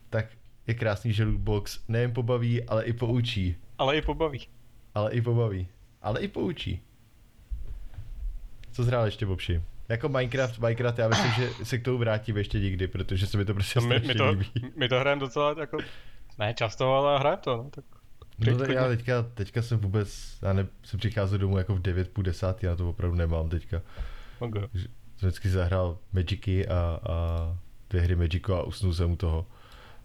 Tak je krásný, že Lootbox nejen pobaví, ale i poučí. Ale i pobaví. Ale i pobaví. Ale i poučí. Co zhrál ještě, Bobši? Jako Minecraft, Minecraft, já myslím, že se k tomu vrátím ještě někdy, protože se mi to prostě My, my, to, líbí. my to hrajeme docela jako, ne často, ale hrajeme to, no, tak No tak já teďka, teďka jsem vůbec, já ne, jsem přicházel domů jako v 9, půl desátý, já to opravdu nemám teďka. okay. Jsem vždycky zahrál Magicy a, a dvě hry Magicu a usnul jsem u toho.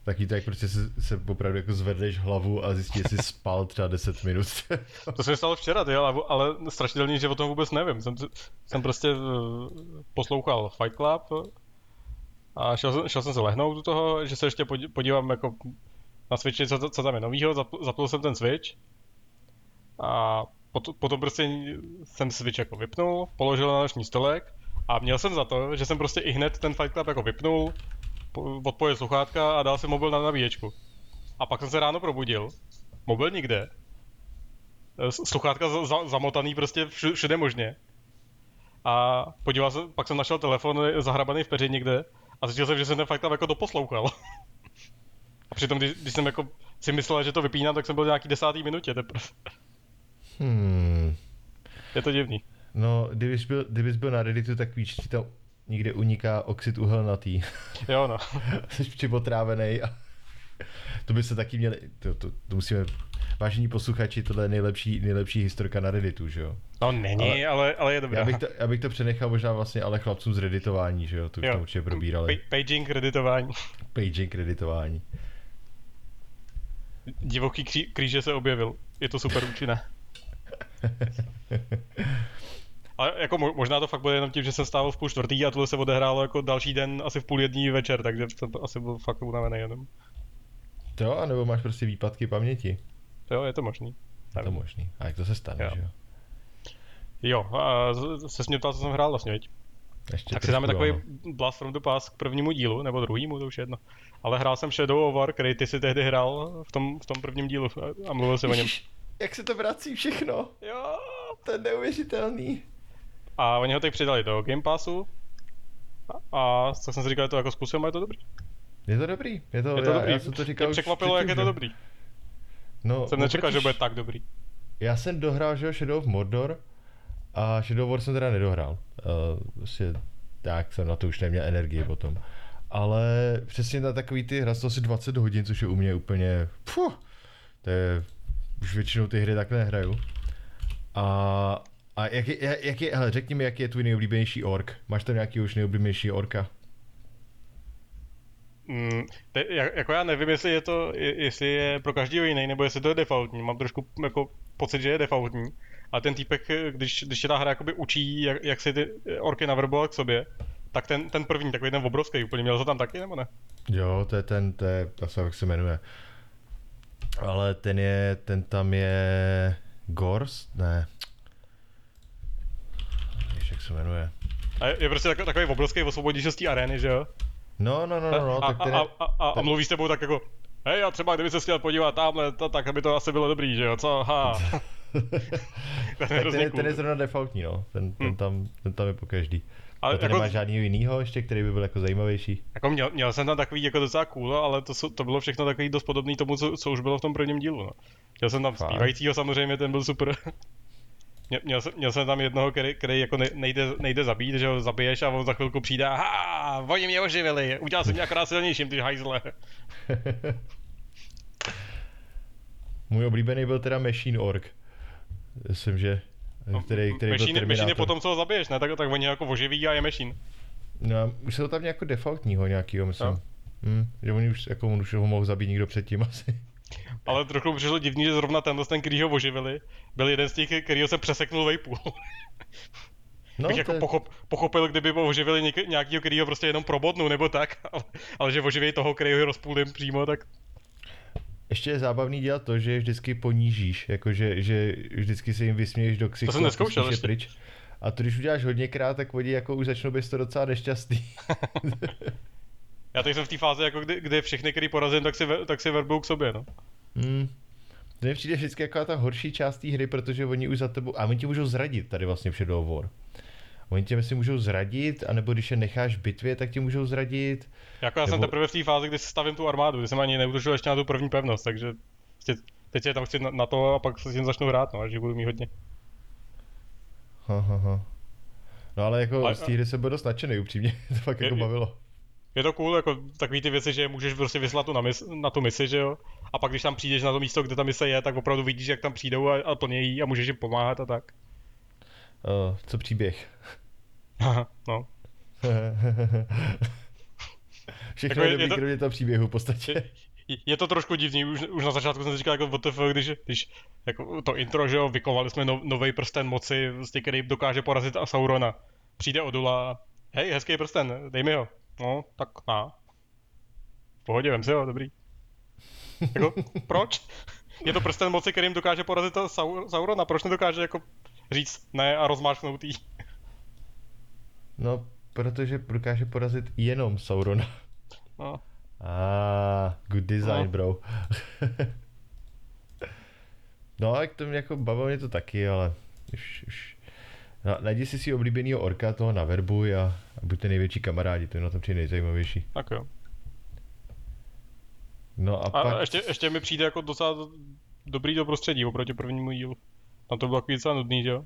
Tak prostě se, se opravdu jako zvedneš hlavu a zjistíš, jestli spal třeba 10 minut. To se stalo včera, ty, ale, ale strašidelný, že o tom vůbec nevím. Jsem, jsem prostě eh, poslouchal Fight Club a šel, jsem- šel jsem se lehnout u toho, že se ještě podí- podívám jako na Switchi, co, co tam je novýho, zapl, zapl jsem ten Switch a pot, potom prostě jsem Switch jako vypnul, položil na noční stolek a měl jsem za to, že jsem prostě i hned ten Fight Club jako vypnul, odpojil sluchátka a dal si mobil na nabíječku. A pak jsem se ráno probudil, mobil nikde, s- sluchátka za, za, zamotaný prostě všu- všude možně. A podíval se, pak jsem našel telefon zahrabaný v peři někde a zjistil jsem, že jsem ten Fight Club jako doposlouchal. A přitom, když, když jsem jako si myslel, že to vypínám, tak jsem byl v nějaký desátý minutě teprve. hmm. Je to divný. No, kdybys byl, kdybys byl na Redditu, tak víš, ti tam někde uniká oxid uhelnatý. Jo no. Jsi připotrávený a to by se taky měli, to, to, to musíme, vážení posluchači, tohle je nejlepší, nejlepší historka na Redditu, že jo? No není, ale, ale, ale je dobrá. Já bych, to, já bych to přenechal možná vlastně ale chlapcům z Redditování, že jo? To už Jo. tam určitě probírali. Pa- paging, kreditování. Paging kreditování. Divoký kří, kříže se objevil. Je to super účinné. Ale jako mo- možná to fakt bude jenom tím, že jsem stával v půl čtvrtý a tohle se odehrálo jako další den asi v půl jedný večer, takže jsem to asi byl fakt unavený jenom. Jo, anebo máš prostě výpadky paměti. Jo, je to možný. Je to možný. A jak to se stane, Jo. že jo? Jo, a se mě ptal, co jsem hrál vlastně, viď? Ještě Tak si dáme takový ano. Blast from the Past k prvnímu dílu, nebo druhému, to už je jedno. Ale hrál jsem Shadow of War, který ty si tehdy hrál v tom, v tom prvním dílu a mluvil si o něm. Jak se to vrací všechno? Jo. To je neuvěřitelný. A oni ho teď přidali do Game Passu. A, a co jsem si říkal, to jako zkusil, a je to dobrý. Je to dobrý. Je to, Je to já, dobrý. já jsem to říkal Mě překvapilo, jak je to dobrý. No, Jsem nečekal, že bude tak dobrý. Já jsem dohrál, že Shadow of Mordor a Shadow of War jsem teda nedohrál. Uh, prostě tak jsem na to už neměl energii potom. Ale přesně na takový ty, hra to asi 20 hodin, což je u mě úplně, puh, to je, už většinou ty hry takhle nehraju. A, a jak je, jak- je, hele, řekni mi, jaký je tvůj nejoblíbenější ork? Máš tam nějaký už nejoblíbenější orka? Mm, te, jak- jako já nevím, jestli je to, je- jestli je pro každého jiný, nebo jestli to je defaultní. Mám trošku jako pocit, že je defaultní. A ten týpek, když, když ta hra jakoby učí, jak, jak si ty orky naverbovat k sobě, tak ten, ten první, takový ten obrovský úplně, měl to tam taky, nebo ne? Jo, to je ten, to je, se jak se jmenuje. Ale ten je, ten tam je Gors? Ne. Víš, jak se jmenuje. A je, je prostě takový, takový obrovský, osvobodíš se z té arény, že jo? No, no, no, no, no a, tak ten, a, a, a, a ten- mluví s tebou tak jako, hej, a třeba kdyby se chtěl podívat tamhle, to, tak aby to asi bylo dobrý, že jo, co, ha. ten je tak ten, je, ten je zrovna defaultní, no. Ten, ten, Hm. tam, ten tam je po každý. Ale ty jako- nemáš žádnýho jinýho ještě, který by byl jako zajímavější? Jako měl, měl jsem tam takový jako docela cool, ale to, to bylo všechno takový dost podobný tomu, co, co už bylo v tom prvním dílu. No. Měl jsem tam Fakt? zpívajícího samozřejmě, ten byl super. Měl, měl, jsem, měl jsem tam jednoho, který, který jako ne, nejde, nejde zabít, že ho zabiješ a on za chvilku přijde a ha, oni mě oživili, udělal jsem mě akorát silnějším, ty hajzle. Můj oblíbený byl teda Machine Org. Myslím, že který, který byl machine, machine je Terminátor. potom, co ho zabiješ, ne? Tak, tak oni jako oživí a je machine. No, už jsou tam jako defaultního nějakýho, myslím. Jo. Hm, že oni už, jako, on už ho mohl zabít někdo předtím asi. Ale trochu přišlo divný, že zrovna tenhle, ten, který ho oživili, byl jeden z těch, kterýho jsem přeseknul vejpůl. No, bych jako to je- pochop, pochopil, kdyby oživili něk, nějakýho, který ho prostě jenom probodnu nebo tak, ale, ale že oživí toho, který ho rozpůlím přímo, tak Ještě je zábavný dělat to, že je vždycky ponížíš, jakože že vždycky se jim vysměješ do ksichtu jsem a neskoušel ještě. pryč. A to když uděláš hodněkrát, tak oni jako už začnou být to docela nešťastný. já teď jsem v té fázi, jako kdy, kdy všechny, který porazím, tak si, tak si verbou k sobě, no. hmm. To mi přijde vždycky jako ta horší část té hry, protože oni už za tebou, a oni tě můžou zradit tady vlastně of War. Oni tě myslím můžou zradit, anebo když je necháš v bitvě, tak tě můžou zradit. Jako já jsem Nebo- teprve v té fázi, kdy si stavím tu armádu, kdy jsem ani neutočil ještě na tu první pevnost, takže prostě teď je tam chci na, na to a pak se s tím začnu hrát, no, až budu mít hodně. Ha, ha, ha. No ale jako Ale- z té hry jsem byl dost nadšený, upřímně, to fakt Je- jako bavilo. Je to cool, jako takový ty věci, že můžeš prostě vyslat tu na, mis, na tu misi, že jo? A pak když tam přijdeš na to místo, kde ta mise je, tak opravdu vidíš, jak tam přijdou a, a plnějí a můžeš jim pomáhat a tak. Uh, co příběh? no. Všechno Jako je je- to- toho příběhu v podstatě. Je, je to trošku divný, už, už na začátku jsem si říkal jako WTF, když, když jako to intro, že jo, vykovali jsme no, nový prsten moci, vlastně, který dokáže porazit a Saurona. Přijde Odula, hej, hezký prsten, dej mi ho. No, tak na. V pohodě, vem si ho, dobrý. Jako, proč? Je to prsten moci, kterým dokáže porazit ta Sau- Saurona, proč nedokáže jako říct ne a rozmáčknout jí? No, protože dokáže porazit jenom Saurona. No, Ah, good design, No. bro. no, tak to mě jako bavilo mě to taky, ale už, už. No, najdi si si oblíbenýho orka, toho na verbuj a, a buďte největší kamarádi, to je na tom přijde nejzajímavější. tak jo. No a, A, pak... a ještě, ještě mi přijde jako docela dobrý do prostředí oproti prvnímu dílu. Tam to bylo takový docela nudný, že jo?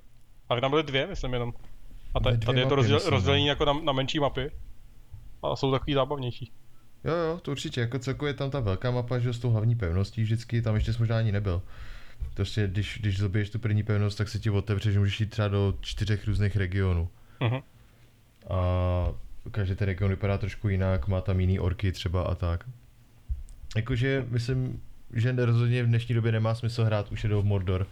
Ale tam byly dvě, myslím jenom. A Byly ta, dvě tady je to rozděl, no. rozdělení jako na, na menší mapy. A jsou takový zábavnější. Jo, jo, to určitě, jako celkově je tam ta velká mapa, že s tou hlavní pevností vždycky, tam ještě jsi možná ani nebyl. Prostě, když, když zabiješ tu první pevnost, tak se ti otevře, že můžeš jít třeba do čtyřech různých regionů. Mhm. A každý ten region vypadá trošku jinak, má tam jiný orky třeba a tak. Jakože myslím, že rozhodně v dnešní době nemá smysl hrát už do Mordor.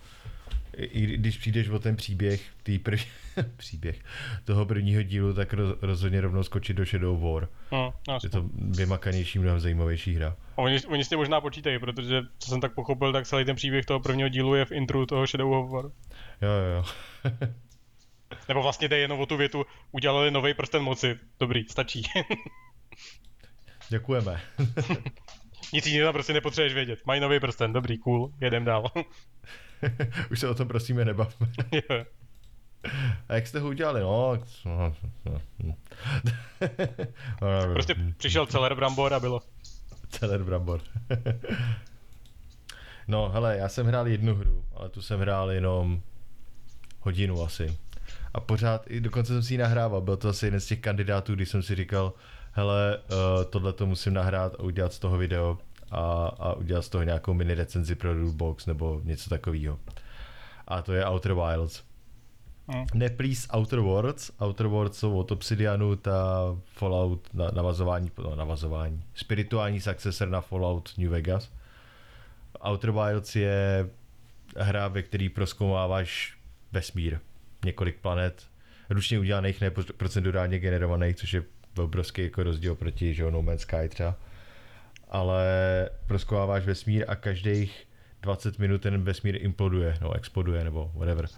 I, I když přijdeš o ten příběh, tý prv... příběh toho prvního dílu, tak roz, rozhodně rovnou skočit do Shadow War. No, no, Je to vymakanější, mnohem zajímavější hra. A oni, oni s tím možná počítají, protože co jsem tak pochopil, tak celý ten příběh toho prvního dílu je v intru toho Shadow of War. Jo, jo, jo. Nebo vlastně jde jenom o tu větu, udělali nový prsten moci. Dobrý, stačí. Děkujeme. Nic jiného tam prostě nepotřebuješ vědět. Mají nový prsten, dobrý, cool, jedem dál. Už se o tom prosíme nebavme. A jak jste ho udělali? No. prostě přišel celer Brambor a bylo. Celer Brambor. no, hele, já jsem hrál jednu hru, ale tu jsem hrál jenom hodinu asi. A pořád, i dokonce jsem si ji nahrával, byl to asi jeden z těch kandidátů, kdy jsem si říkal, hele, uh, tohle to musím nahrát a udělat z toho video a, a udělat z toho nějakou mini recenzi pro Rulebox nebo něco takového. A to je Outer Wilds. Hm. Ne, please, Outer Worlds. Outer Worlds jsou od Obsidianu, ta Fallout, na, navazování, no, navazování, spirituální successor na Fallout New Vegas. Outer Wilds je hra, ve který proskoumáváš vesmír, několik planet, ručně udělaných, ne procedurálně generovaných, což je obrovský jako rozdíl proti že, No Man's Sky třeba. Ale proskoumáváš vesmír a každých 20 minut ten vesmír imploduje, no exploduje nebo whatever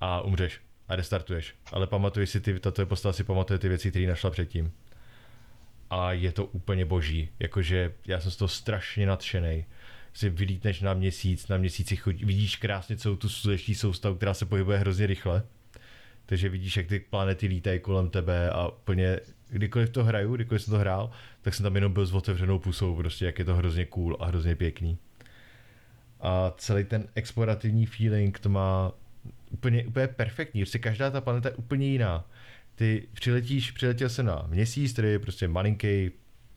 a umřeš a restartuješ. Ale pamatuješ si ty, tato postava si pamatuje ty věci, které našla předtím. a je to úplně boží. Jakože já jsem z toho strašně nadšený. Si vylítneš na měsíc, na měsíci chodí, vidíš krásně celou tu sluneční soustavu, která se pohybuje hrozně rychle. Takže vidíš, jak ty planety lítají kolem tebe a úplně kdykoliv to hraju, kdykoliv jsem to hrál, tak jsem tam jenom byl s otevřenou pusou, prostě jak je to hrozně cool a hrozně pěkný. A celý ten explorativní feeling to má úplně, úplně perfektní, prostě každá ta planeta je úplně jiná. Ty přiletíš, přiletěl jsem na měsíc, který je prostě malinký,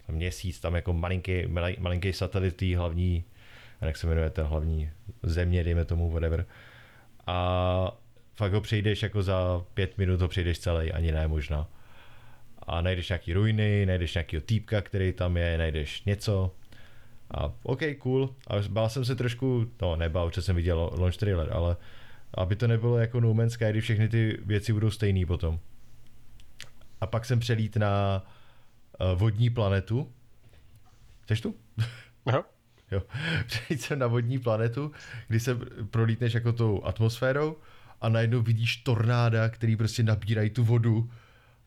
měsíc, tam jako malinký, malinký satelit hlavní, jak se jmenuje ten hlavní země, dejme tomu, whatever. A fakt ho přejdeš jako za pět minut, ho přejdeš celý, ani ne možná. A najdeš nějaký ruiny, najdeš nějaký týpka, který tam je, najdeš něco. A OK, cool. A bál jsem se trošku, no nebál, protože jsem viděl launch trailer, ale aby to nebylo jako No Man's Sky, kdy všechny ty věci budou stejný potom. A pak jsem přelít na uh, vodní planetu. Chceš tu? Aha. Jo. Přejít jsem na vodní planetu, kdy se prolítneš jako tou atmosférou a najednou vidíš tornáda, který prostě nabírají tu vodu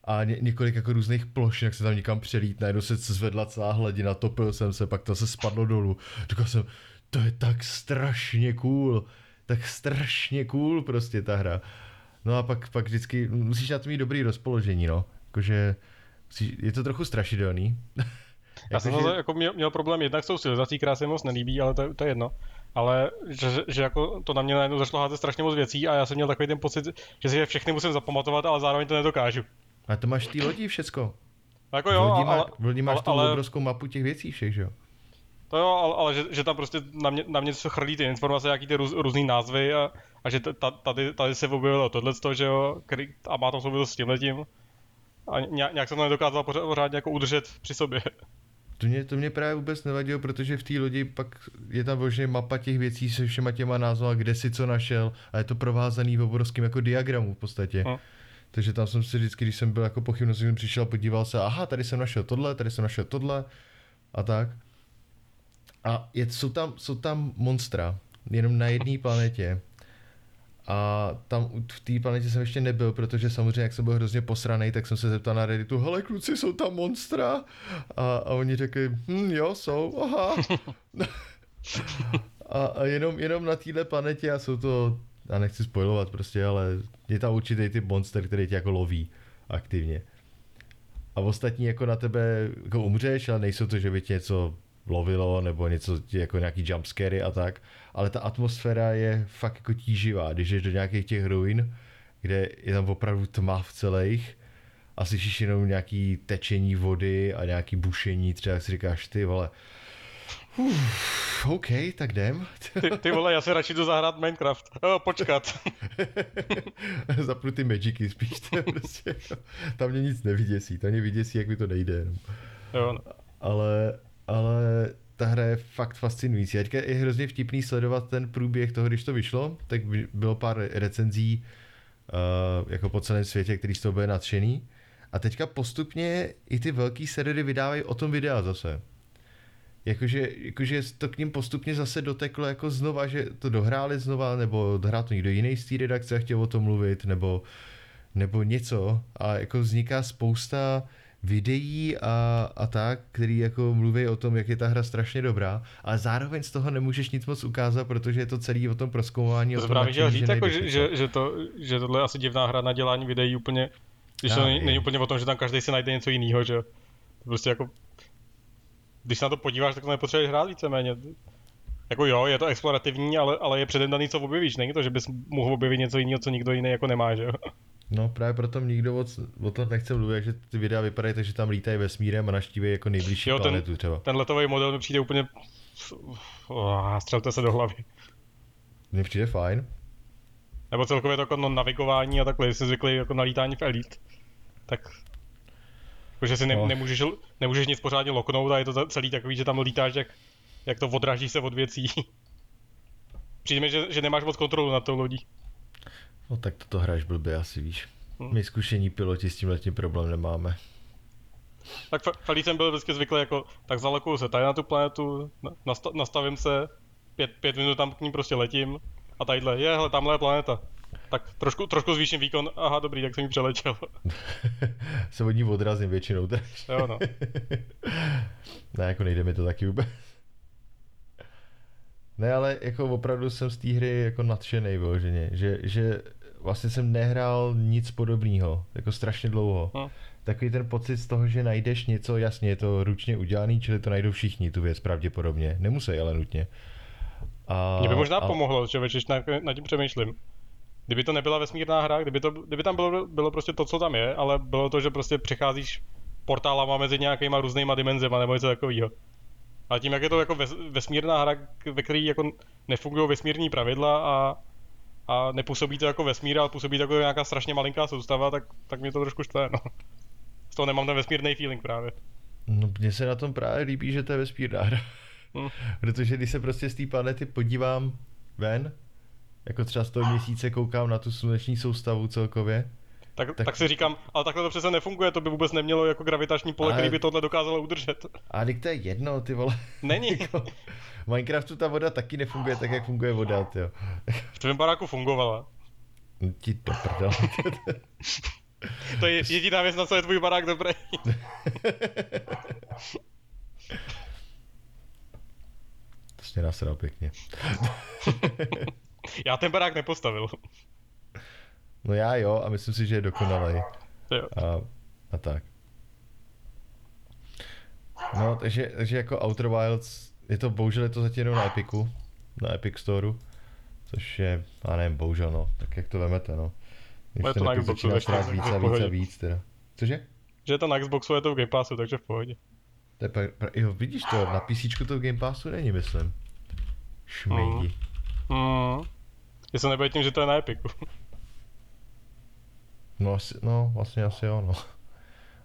a ně, několik jako různých plošin, jak se tam někam přelít, najednou se zvedla celá hladina, topil jsem se, pak to se spadlo dolů. Říkal jsem, to je tak strašně cool, tak strašně cool prostě ta hra. No a pak, pak vždycky musíš na to mít dobrý rozpoložení, no. Jakože je to trochu strašidelný. Já jsem že... jako měl, měl, problém jednak s tou civilizací, která se moc nelíbí, ale to, to je jedno. Ale že, že jako to na mě najednou začalo házet strašně moc věcí a já jsem měl takový ten pocit, že si je všechny musím zapamatovat, ale zároveň to nedokážu. A to máš ty lodí všecko. Jako jo, v lodi, ale, v máš ale, tu ale, obrovskou mapu těch věcí všech, že jo? To jo, ale, ale že, že, tam prostě na mě, na mě se chrlí ty informace, jaký ty růz, různý názvy a, a že tady, tady se objevilo tohle, že jo, který, a má tam souvislost s tímhletím. A nějak, nějak jsem to nedokázal pořádně jako udržet při sobě. To mě, to mě právě vůbec nevadilo, protože v té lodi pak je tam možná mapa těch věcí se všema těma názvama, kde si co našel a je to provázaný v obrovském jako diagramu v podstatě. Hmm. Takže tam jsem si vždycky, když jsem byl jako pochybnost, jsem přišel, podíval se, aha, tady jsem našel tohle, tady jsem našel tohle a tak. A je, jsou, tam, jsou tam monstra, jenom na jedné planetě. A tam v té planetě jsem ještě nebyl, protože samozřejmě, jak jsem byl hrozně posraný, tak jsem se zeptal na Redditu, hele kluci, jsou tam monstra? A, a oni řekli, hm, jo, jsou, aha. a, a jenom, jenom na téhle planetě a jsou to, já nechci spojovat prostě, ale je tam určitý typ monster, který tě jako loví aktivně. A ostatní jako na tebe jako umřeš, ale nejsou to, že by tě něco lovilo nebo něco jako nějaký jumpscary a tak, ale ta atmosféra je fakt jako tíživá, když jdeš do nějakých těch ruin, kde je tam opravdu tma v celých a slyšíš jenom nějaký tečení vody a nějaký bušení, třeba si říkáš, ty vole, Uf, OK, tak jdem. ty, ty vole, já se radši jdu zahrát Minecraft. O, počkat. Zapnu ty magicy spíš, to prostě, tam mě nic nevyděsí, tam mě vyděsí, jak mi to nejde. Jenom. Jo, no. Ale ale ta hra je fakt fascinující. Teďka je hrozně vtipný sledovat ten průběh toho, když to vyšlo, tak bylo pár recenzí uh, jako po celém světě, který z toho byly nadšený. A teďka postupně i ty velký servery vydávají o tom videa zase. Jakože, jakože to k ním postupně zase doteklo jako znova, že to dohráli znova, nebo dohrál to někdo jiný z té redakce a chtěl o tom mluvit, nebo, nebo něco. A jako vzniká spousta videí a, a tak, který jako mluví o tom, jak je ta hra strašně dobrá, ale zároveň z toho nemůžeš nic moc ukázat, protože je to celý o tom proskoumání. To právě chtěl říct, jako, že, že, že, to, že tohle je asi divná hra na dělání videí úplně, když Já, to není, není úplně o tom, že tam každý si najde něco jiného, že prostě jako když se na to podíváš, tak to nepotřebuješ hrát víceméně. Jako jo, je to explorativní, ale, ale je předem daný, co objevíš. Není to, že bys mohl objevit něco jiného, co nikdo jiný jako nemá, že jo? No právě proto nikdo o, o tom nechce mluvit, že ty videa vypadají tak, že tam lítají vesmírem a naštíví jako nejbližší jo, planetu ten, třeba. Ten letový model mi přijde úplně... Oh, střelte se do hlavy. Mně přijde fajn. Nebo celkově to jako no, navigování a takhle, jsi zvyklý jako na lítání v Elite. Tak Protože si ne, no. nemůžeš, nemůžeš nic pořádně loknout a je to celý takový, že tam lítáš, jak, jak to odráží se od věcí. Přijde mi, že, že nemáš moc kontrolu nad tou lodí. No tak toto hraješ blbě asi víš. Hmm. My zkušení piloti s tím letím problém nemáme. Tak Felí jsem byl vždycky zvyklý jako, tak zalekuju se tady na tu planetu, nastavím se, pět, pět minut tam k ní prostě letím a tadyhle, je, hele, tamhle je planeta. tak trošku, trošku zvýším výkon, aha, dobrý, tak jsem ji přeletěl. se od ní odrazím většinou. Tak. Jo, no. ne, jako nejde mi to taky vůbec. Ne, ale jako opravdu jsem z té hry jako nadšený vyloženě, že, že vlastně jsem nehrál nic podobného, jako strašně dlouho. Hmm. Takový ten pocit z toho, že najdeš něco, jasně, je to ručně udělaný, čili to najdou všichni, tu věc pravděpodobně. Nemusí, ale nutně. A, Mě by možná a... pomohlo, že když na, na tím přemýšlím. Kdyby to nebyla vesmírná hra, kdyby, to, kdyby tam bylo, bylo prostě to, co tam je, ale bylo to, že prostě přecházíš portálama mezi nějakýma různýma dimenzema nebo něco takového. A tím, jak je to jako vesmírná hra, ve které jako nefungují vesmírní pravidla a, a nepůsobí to jako vesmír, ale působí to jako nějaká strašně malinká soustava, tak, tak mě to trošku štve, no. Z toho nemám ten vesmírný feeling právě. No, mně se na tom právě líbí, že to je vesmírná hra. Hmm. Protože když se prostě z té planety podívám ven, jako třeba z toho měsíce koukám na tu sluneční soustavu celkově, tak, tak, tak si říkám, ale takhle to přece nefunguje, to by vůbec nemělo jako gravitační pole, ale... který by tohle dokázalo udržet. A teď to je jedno, ty vole. Není. Jako, v Minecraftu ta voda taky nefunguje tak, jak funguje voda, ty jo. V tvém baráku fungovala. No, ti to prdel. to je jediná věc, na co je tvůj barák dobrý. to jsi mě pěkně. Já ten barák nepostavil. No já jo, a myslím si, že je dokonalý. Jo. A, a tak. No, takže, takže jako Outer Wilds, je to bohužel je to zatím jenom na Epiku, na Epic Storeu, což je, já nevím, bohužel no, tak jak to vemete no. Když to na Xboxu, takže víc a víc a víc teda. Cože? Že je to na Xboxu, je to v Game Passu, takže v pohodě. To je pra, pra, jo, vidíš to, na PC to v Game Passu není, myslím. Šmejdi. Mm. Mm. Jestli nebude tím, že to je na Epiku. No, asi, no vlastně asi jo, no.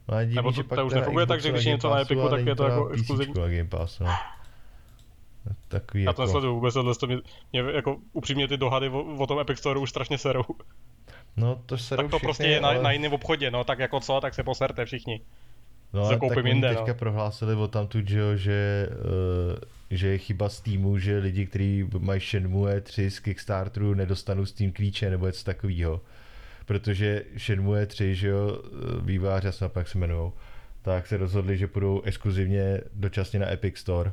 No a Nebo to, to už nefunguje tak, že když je něco na Epiku, tak je to jako exkluzivní. na Game Pass, no. Takový Já to jako... nesleduju vůbec, tohle to mě, mě, jako upřímně ty dohady o, o tom Epic Store už strašně serou. No to serou Tak to všichni, prostě je ale... na, na jiném obchodě, no tak jako co, tak se poserte všichni. No ale tak jinde, oni teďka no. prohlásili o tamtud, že, jo, že, uh, že je chyba z týmu, že lidi, kteří mají Shenmue 3 z Kickstarteru, nedostanou s tím klíče nebo něco takového protože Shenmue 3, že jo, vývář, já jak se jmenují, tak se rozhodli, že půjdou exkluzivně dočasně na Epic Store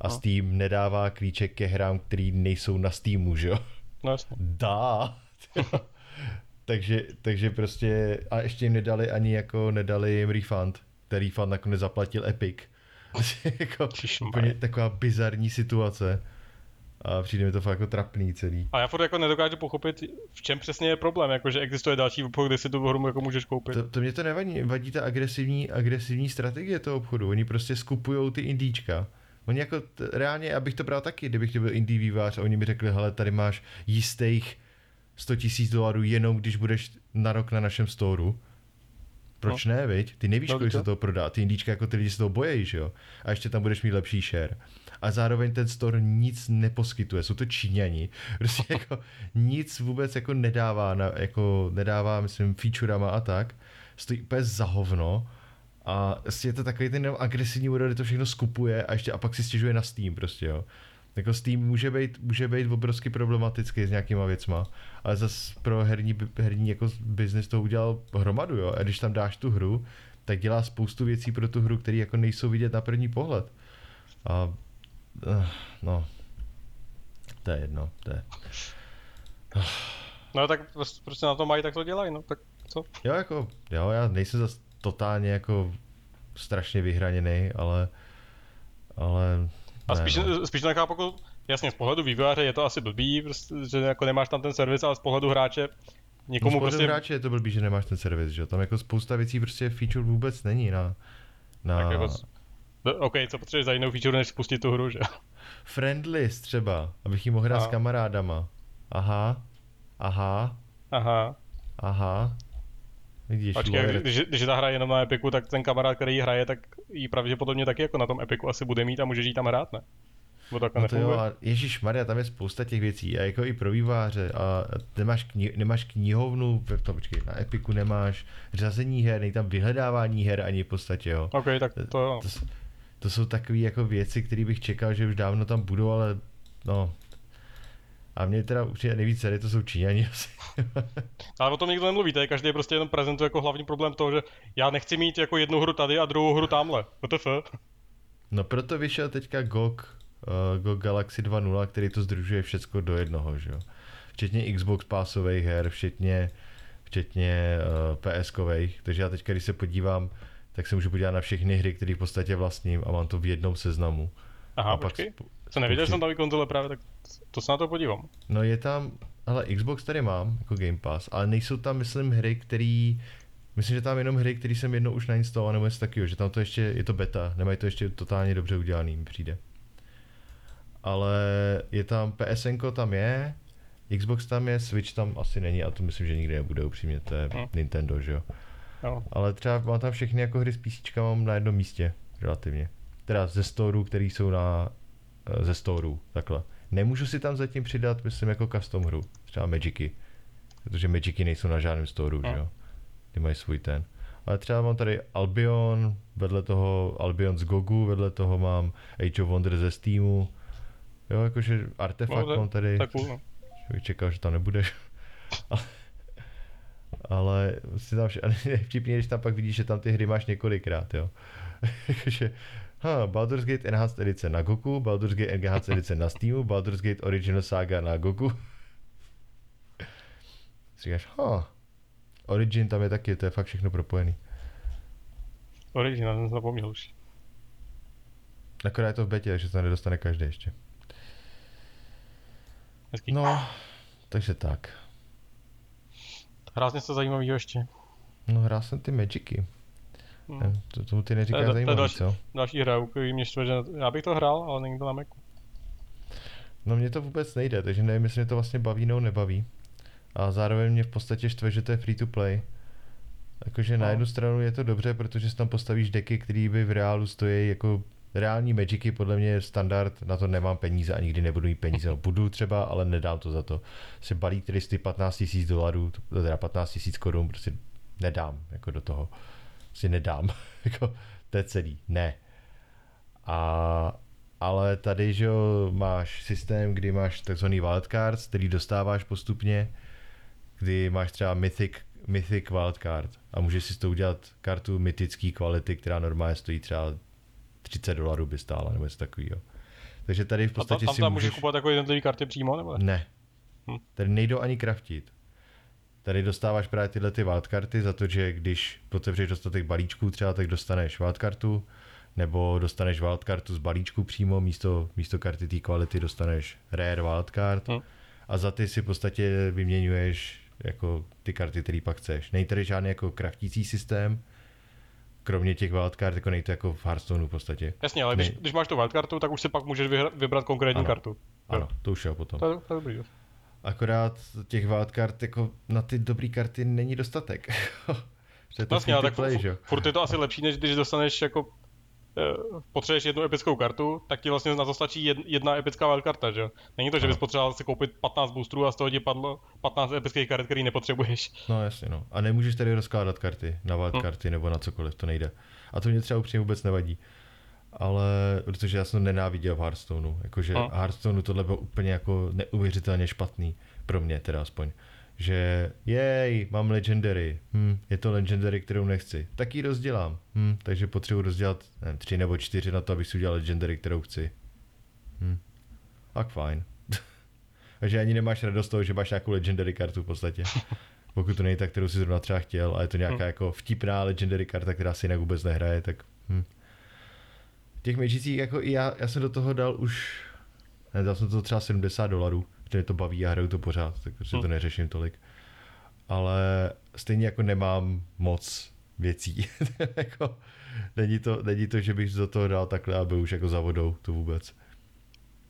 a no. Steam nedává klíček ke hrám, který nejsou na Steamu, že jo? No jasně. Dá. takže, takže prostě, a ještě jim nedali ani jako, nedali jim refund. Ten refund nakonec zaplatil Epic. jako úplně taková bizarní situace. A přijde mi to fakt jako trapný celý. A já furt jako nedokážu pochopit, v čem přesně je problém, jako že existuje další obchod, kde si tu hru jako můžeš koupit. To, to mě to nevadí, vadí ta agresivní, agresivní strategie toho obchodu. Oni prostě skupují ty indíčka. Oni jako t- reálně, abych to bral taky, kdybych byl indie vývář a oni mi řekli, hele, tady máš jistých 100 tisíc dolarů jenom když budeš na rok na našem storu. Proč no. ne, viď? Ty nevíš, no, kolik se to prodá. Ty indíčka jako ty lidi se toho bojejí, že jo? A ještě tam budeš mít lepší share a zároveň ten store nic neposkytuje. Jsou to Číňani. Prostě jako nic vůbec jako nedává, na, jako nedává, myslím, featurama a tak. Stojí úplně za hovno. A prostě je to takový ten agresivní úrod, kde to všechno skupuje a ještě a pak si stěžuje na Steam prostě, jo. Jako Steam může být, může být obrovsky problematický s nějakýma věcma, ale zase pro herní, herní jako business to udělal hromadu, jo. A když tam dáš tu hru, tak dělá spoustu věcí pro tu hru, které jako nejsou vidět na první pohled. A no, to je jedno, to je... No tak prostě na to mají, tak to dělají, no tak co? Jo, jako, jo, já nejsem zase totálně jako strašně vyhraněný, ale, ale... A spíš, no. spíš nechápu, jako, jasně z pohledu vývojáře je to asi blbý, prostě, že jako nemáš tam ten servis, ale z pohledu hráče někomu no, z pohledu prostě... hráče je to blbý, že nemáš ten servis, že tam jako spousta věcí prostě feature vůbec není na, na, tak jako No, OK, co potřebuješ za jinou feature, než spustit tu hru, že? Friendlist třeba, abych ji mohl hrát s kamarádama. Aha, aha, aha, aha. Vidíš, Počkej, když, když ta hra jenom na Epiku, tak ten kamarád, který ji hraje, tak ji pravděpodobně taky jako na tom Epiku asi bude mít a může ji tam hrát, ne? Bo tak no to jo, a Ježíš Maria, tam je spousta těch věcí, a jako i pro výváře, a nemáš, kni- nemáš knihovnu, to, počkej, na Epiku nemáš řazení her, není tam vyhledávání her ani v podstatě, jo. OK, tak to jo. To, to jsou takové jako věci, které bych čekal, že už dávno tam budou, ale no, A mě teda určitě nejvíc tady to jsou Číňani asi. Ale o tom nikdo nemluví, tady každý prostě jenom prezentuje jako hlavní problém toho, že já nechci mít jako jednu hru tady a druhou hru tamhle. WTF? No proto vyšel teďka GOG, uh, GOG Galaxy 2.0, který to združuje všecko do jednoho, že jo. Včetně Xbox pásových her, včetně, včetně uh, PS-kových. Takže já teďka, když se podívám, tak se můžu podívat na všechny hry, které v podstatě vlastním a mám to v jednom seznamu. Aha, a počkej. sp- Jsem nevěděl, jsem tam konzole právě, tak to se na to podívám. No je tam, ale Xbox tady mám, jako Game Pass, ale nejsou tam, myslím, hry, který Myslím, že tam jenom hry, které jsem jednou už nainstaloval, nebo něco takového, že tam to ještě, je to beta, nemají to ještě totálně dobře udělaný, mi přijde. Ale je tam PSN, tam je, Xbox tam je, Switch tam asi není a to myslím, že nikdy nebude upřímně, to je Hm. Nintendo, že jo. Jo. Ale třeba mám tam všechny jako hry s PC mám na jednom místě, relativně. Teda ze storů, který jsou na, eh, ze storů, takhle. Nemůžu si tam zatím přidat, myslím, jako custom hru, třeba Magicy. Protože Magicy nejsou na žádném storu, No. že jo. Ty mají svůj ten. Ale třeba mám tady Albion, vedle toho Albion z Gogu, vedle toho mám Age of Wonder ze Steamu. Jo, jakože artefakt No, mám tady. Tak cool, no. Čekal, že tam nebudeš. ale, si tam, nejvtipněji, když tam pak vidíš, že tam ty hry máš několikrát, jo. Takže, ha, Baldur's Gate Enhanced Edice na Goku, Baldur's Gate Enhanced Edice na Steamu, Baldur's Gate Original Saga na Goku. Si říkáš, ha, Origin tam je taky, to je fakt všechno propojený. Origin, já jsem zapomněl už. Akorát je to v betě, takže to nedostane každý ještě. Hezký. No, takže tak. Hrázně se zajímavého ještě. No, hrál jsem ty Magicy. Hmm. To, tomu ty To neříkáš to zajímavý, další- co? Další hra, u který mě štve, že já bych to hrál, ale není to na Macu. No mně to vůbec nejde, takže nevím, jestli mě to vlastně baví nebo nebaví. A zároveň mě v podstatě štve, že to je free to play. Jakože na No. jednu stranu je to dobře, protože si tam postavíš deky, které by v reálu stojí jako reální Magicy, podle mě je standard, na to nemám peníze a nikdy nebudu mít peníze. No, budu třeba, ale nedám to za to. Si balík, který stojí 15 000 dolarů, teda 15 000 korun, prostě nedám jako do toho. Si nedám. jako, to je celý. Ne. A, ale tady, že jo, máš systém, kdy máš takzvaný wildcards, který dostáváš postupně, kdy máš třeba mythic, mythic wildcard a můžeš si z toho udělat kartu mytický kvality, která normálně stojí třeba 30 dolarů by stála, nebo něco takového. Takže tady v A tam, podstatě tam, si tam můžeš... můžeš kupovat jako jednotlivé karty přímo, nebo? ne? Ne. Hm. Tady nejdou ani kraftit. Tady dostáváš právě tyhle ty wildkarty za to, že když otevřeš dostatek balíčků třeba, tak dostaneš wildkartu, nebo dostaneš wildkartu z balíčku přímo, místo, místo karty té kvality dostaneš rare wildcard Hm. a za ty si v podstatě vyměňuješ jako ty karty, které pak chceš. Není tady žádný jako kraftící systém, kromě těch wildcard, jako nejde to jako v Hearthstoneu v podstatě. Jasně, ale když, když máš tu wildkartu, tak už si pak můžeš vyhra, vybrat konkrétní Ano. kartu. Ano, to už je potom. To to je dobrý. jo. Akorát těch wildcard jako na ty dobré karty není dostatek. Že je to Vlastně, ale to tak play, fu- že jo? furt je to asi lepší, než když dostaneš jako potřebuješ jednu epickou kartu, tak ti vlastně na to stačí jed- jedna epická wildkarta, že jo? Není to, že bys potřeboval si koupit 15 boostrů a z toho ti padlo 15 epických karet, který nepotřebuješ. No jasně, no. A nemůžeš tady rozkládat karty na wildkarty nebo na cokoliv, to nejde. A to mě třeba upřímně vůbec nevadí. Ale protože já jsem to nenáviděl v Hearthstoneu. Jakože Hm. v Hearthstoneu tohle bylo úplně jako neuvěřitelně špatný. Pro mě teda aspoň. Že jej, mám Legendary. Hm, je to Legendary, kterou nechci. Tak ji rozdělám. Hm, takže potřebuji rozdělat nevím, tři nebo čtyři na to, abych si udělal Legendary, kterou chci. Hm. Tak fajn. takže ani nemáš radost toho, že máš nějakou Legendary kartu v podstatě. Pokud to není ta, kterou si zrovna třeba chtěl, a je to nějaká Hm. jako vtipná Legendary karta, která si jinak vůbec nehraje, tak hm. V těch Magicích jako i já, já jsem do toho dal už, ne, dal jsem to třeba 70 dolarů, mě to baví a hraju to pořád, tak prostě to Hm. neřeším tolik. Ale stejně jako nemám moc věcí. jako, není, to, není to, že bych do toho dal takhle, aby už jako za vodou, to vůbec.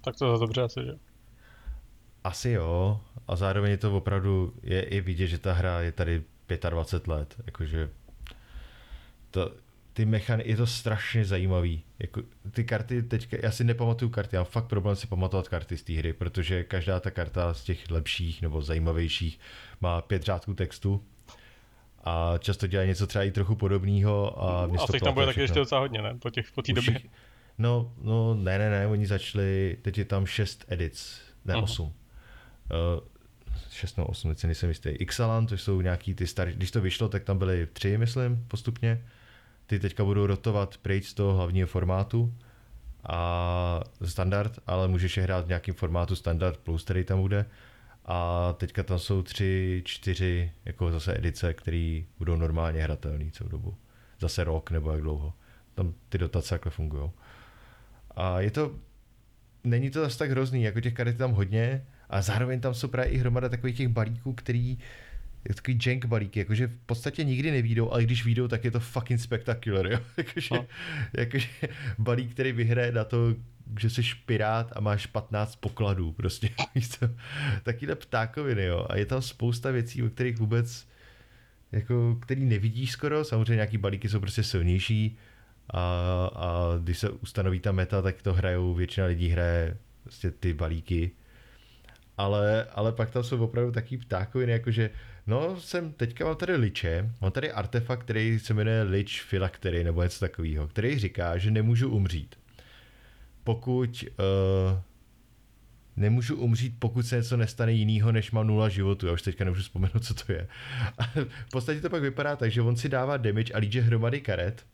Tak to je dobře asi, že? Asi jo, a zároveň je to opravdu, je i vidět, že ta hra je tady 25 let, jakože to, ty mechany, je to strašně zajímavý. Jako, ty karty teďka, já si nepamatuju karty, já mám fakt problém si pamatovat karty z té hry, protože každá ta karta z těch lepších nebo zajímavějších má pět řádků textu a často dělá něco třeba i trochu podobného a se A to těch tam bude taky ještě docela hodně, ne? Po těch, po té době. No, no, ne, ne, ne, oni začali, teď je tam šest edic, ne Mhm. osm. Uh, 6 nebo 8, teď nejsem jistý. Ixalan, to jsou nějaký ty staré, když to vyšlo, tak tam byly tři, myslím, postupně. Ty teďka budou rotovat pryč z toho hlavního formátu a standard, ale můžeš je hrát v nějakém formátu standard plus, který tam bude. A teďka tam jsou tři, čtyři jako zase edice, které budou normálně hratelné celou dobu. Zase rok nebo jak dlouho. Tam ty dotace takhle fungují. A je to, není to zase tak hrozný, jako těch karet tam hodně, a zároveň tam jsou právě i hromada takových těch balíků, který je takový jank balíky, jakože v podstatě nikdy nevídou, ale když výjdou, tak je to fucking spectacular, jo? jakože, no. jakože balík, který vyhraje na to, že jsi pirát a máš 15 pokladů, prostě, Takýhle ptákoviny, jo, a je tam spousta věcí, o kterých vůbec, jako, který nevidíš skoro, samozřejmě nějaký balíky jsou prostě silnější a, a když se ustanoví ta meta, tak to hrajou, většina lidí hraje prostě ty balíky, ale, ale pak tam jsou opravdu taký ptákoviny, jakože no jsem, teďka mám tady liče, mám tady artefakt, který se jmenuje Lich Phylactery nebo něco takového, který říká, že nemůžu umřít. Pokud uh, nemůžu umřít, pokud se něco nestane jinýho, než mám nula životu. Já už teďka nemůžu vzpomenout, co to je. A v podstatě to pak vypadá tak, že on si dává damage a líže hromady karet.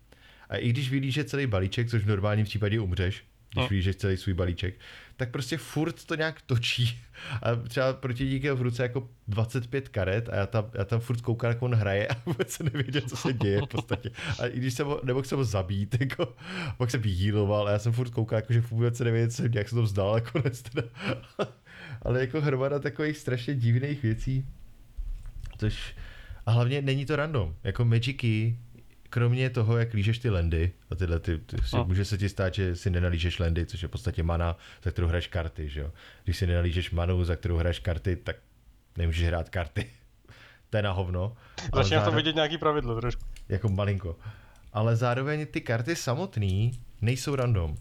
A i když vylíže celý balíček, což v normálním případě umřeš, když no. vylížeš celý svůj balíček, tak prostě furt to nějak točí. A třeba proti díky v ruce jako 25 karet a já tam, já tam furt koukám, jak on hraje a vůbec se nevěděl, co se děje v podstatě. A i když jsem ho, nebo jsem ho zabít, jako, pak jsem vyhýloval a já jsem furt koukal, jako, že vůbec se nevěděl, co, jak se to vzdal nakonec teda. Ale jako hromada takových strašně divných věcí. Což, a hlavně není to random. Jako Magicy kromě toho, jak lížeš ty lendy, a tyhle ty, ty no. může se ti stát, že si nenalížeš lendy, což je v podstatě mana, za kterou hraješ karty, že jo. Když si nenalížeš manu, za kterou hraješ karty, tak nemůžeš hrát karty. to je na hovno. Začíná to vidět nějaký pravidlo trošku. Jako malinko. Ale zároveň ty karty samotné nejsou random.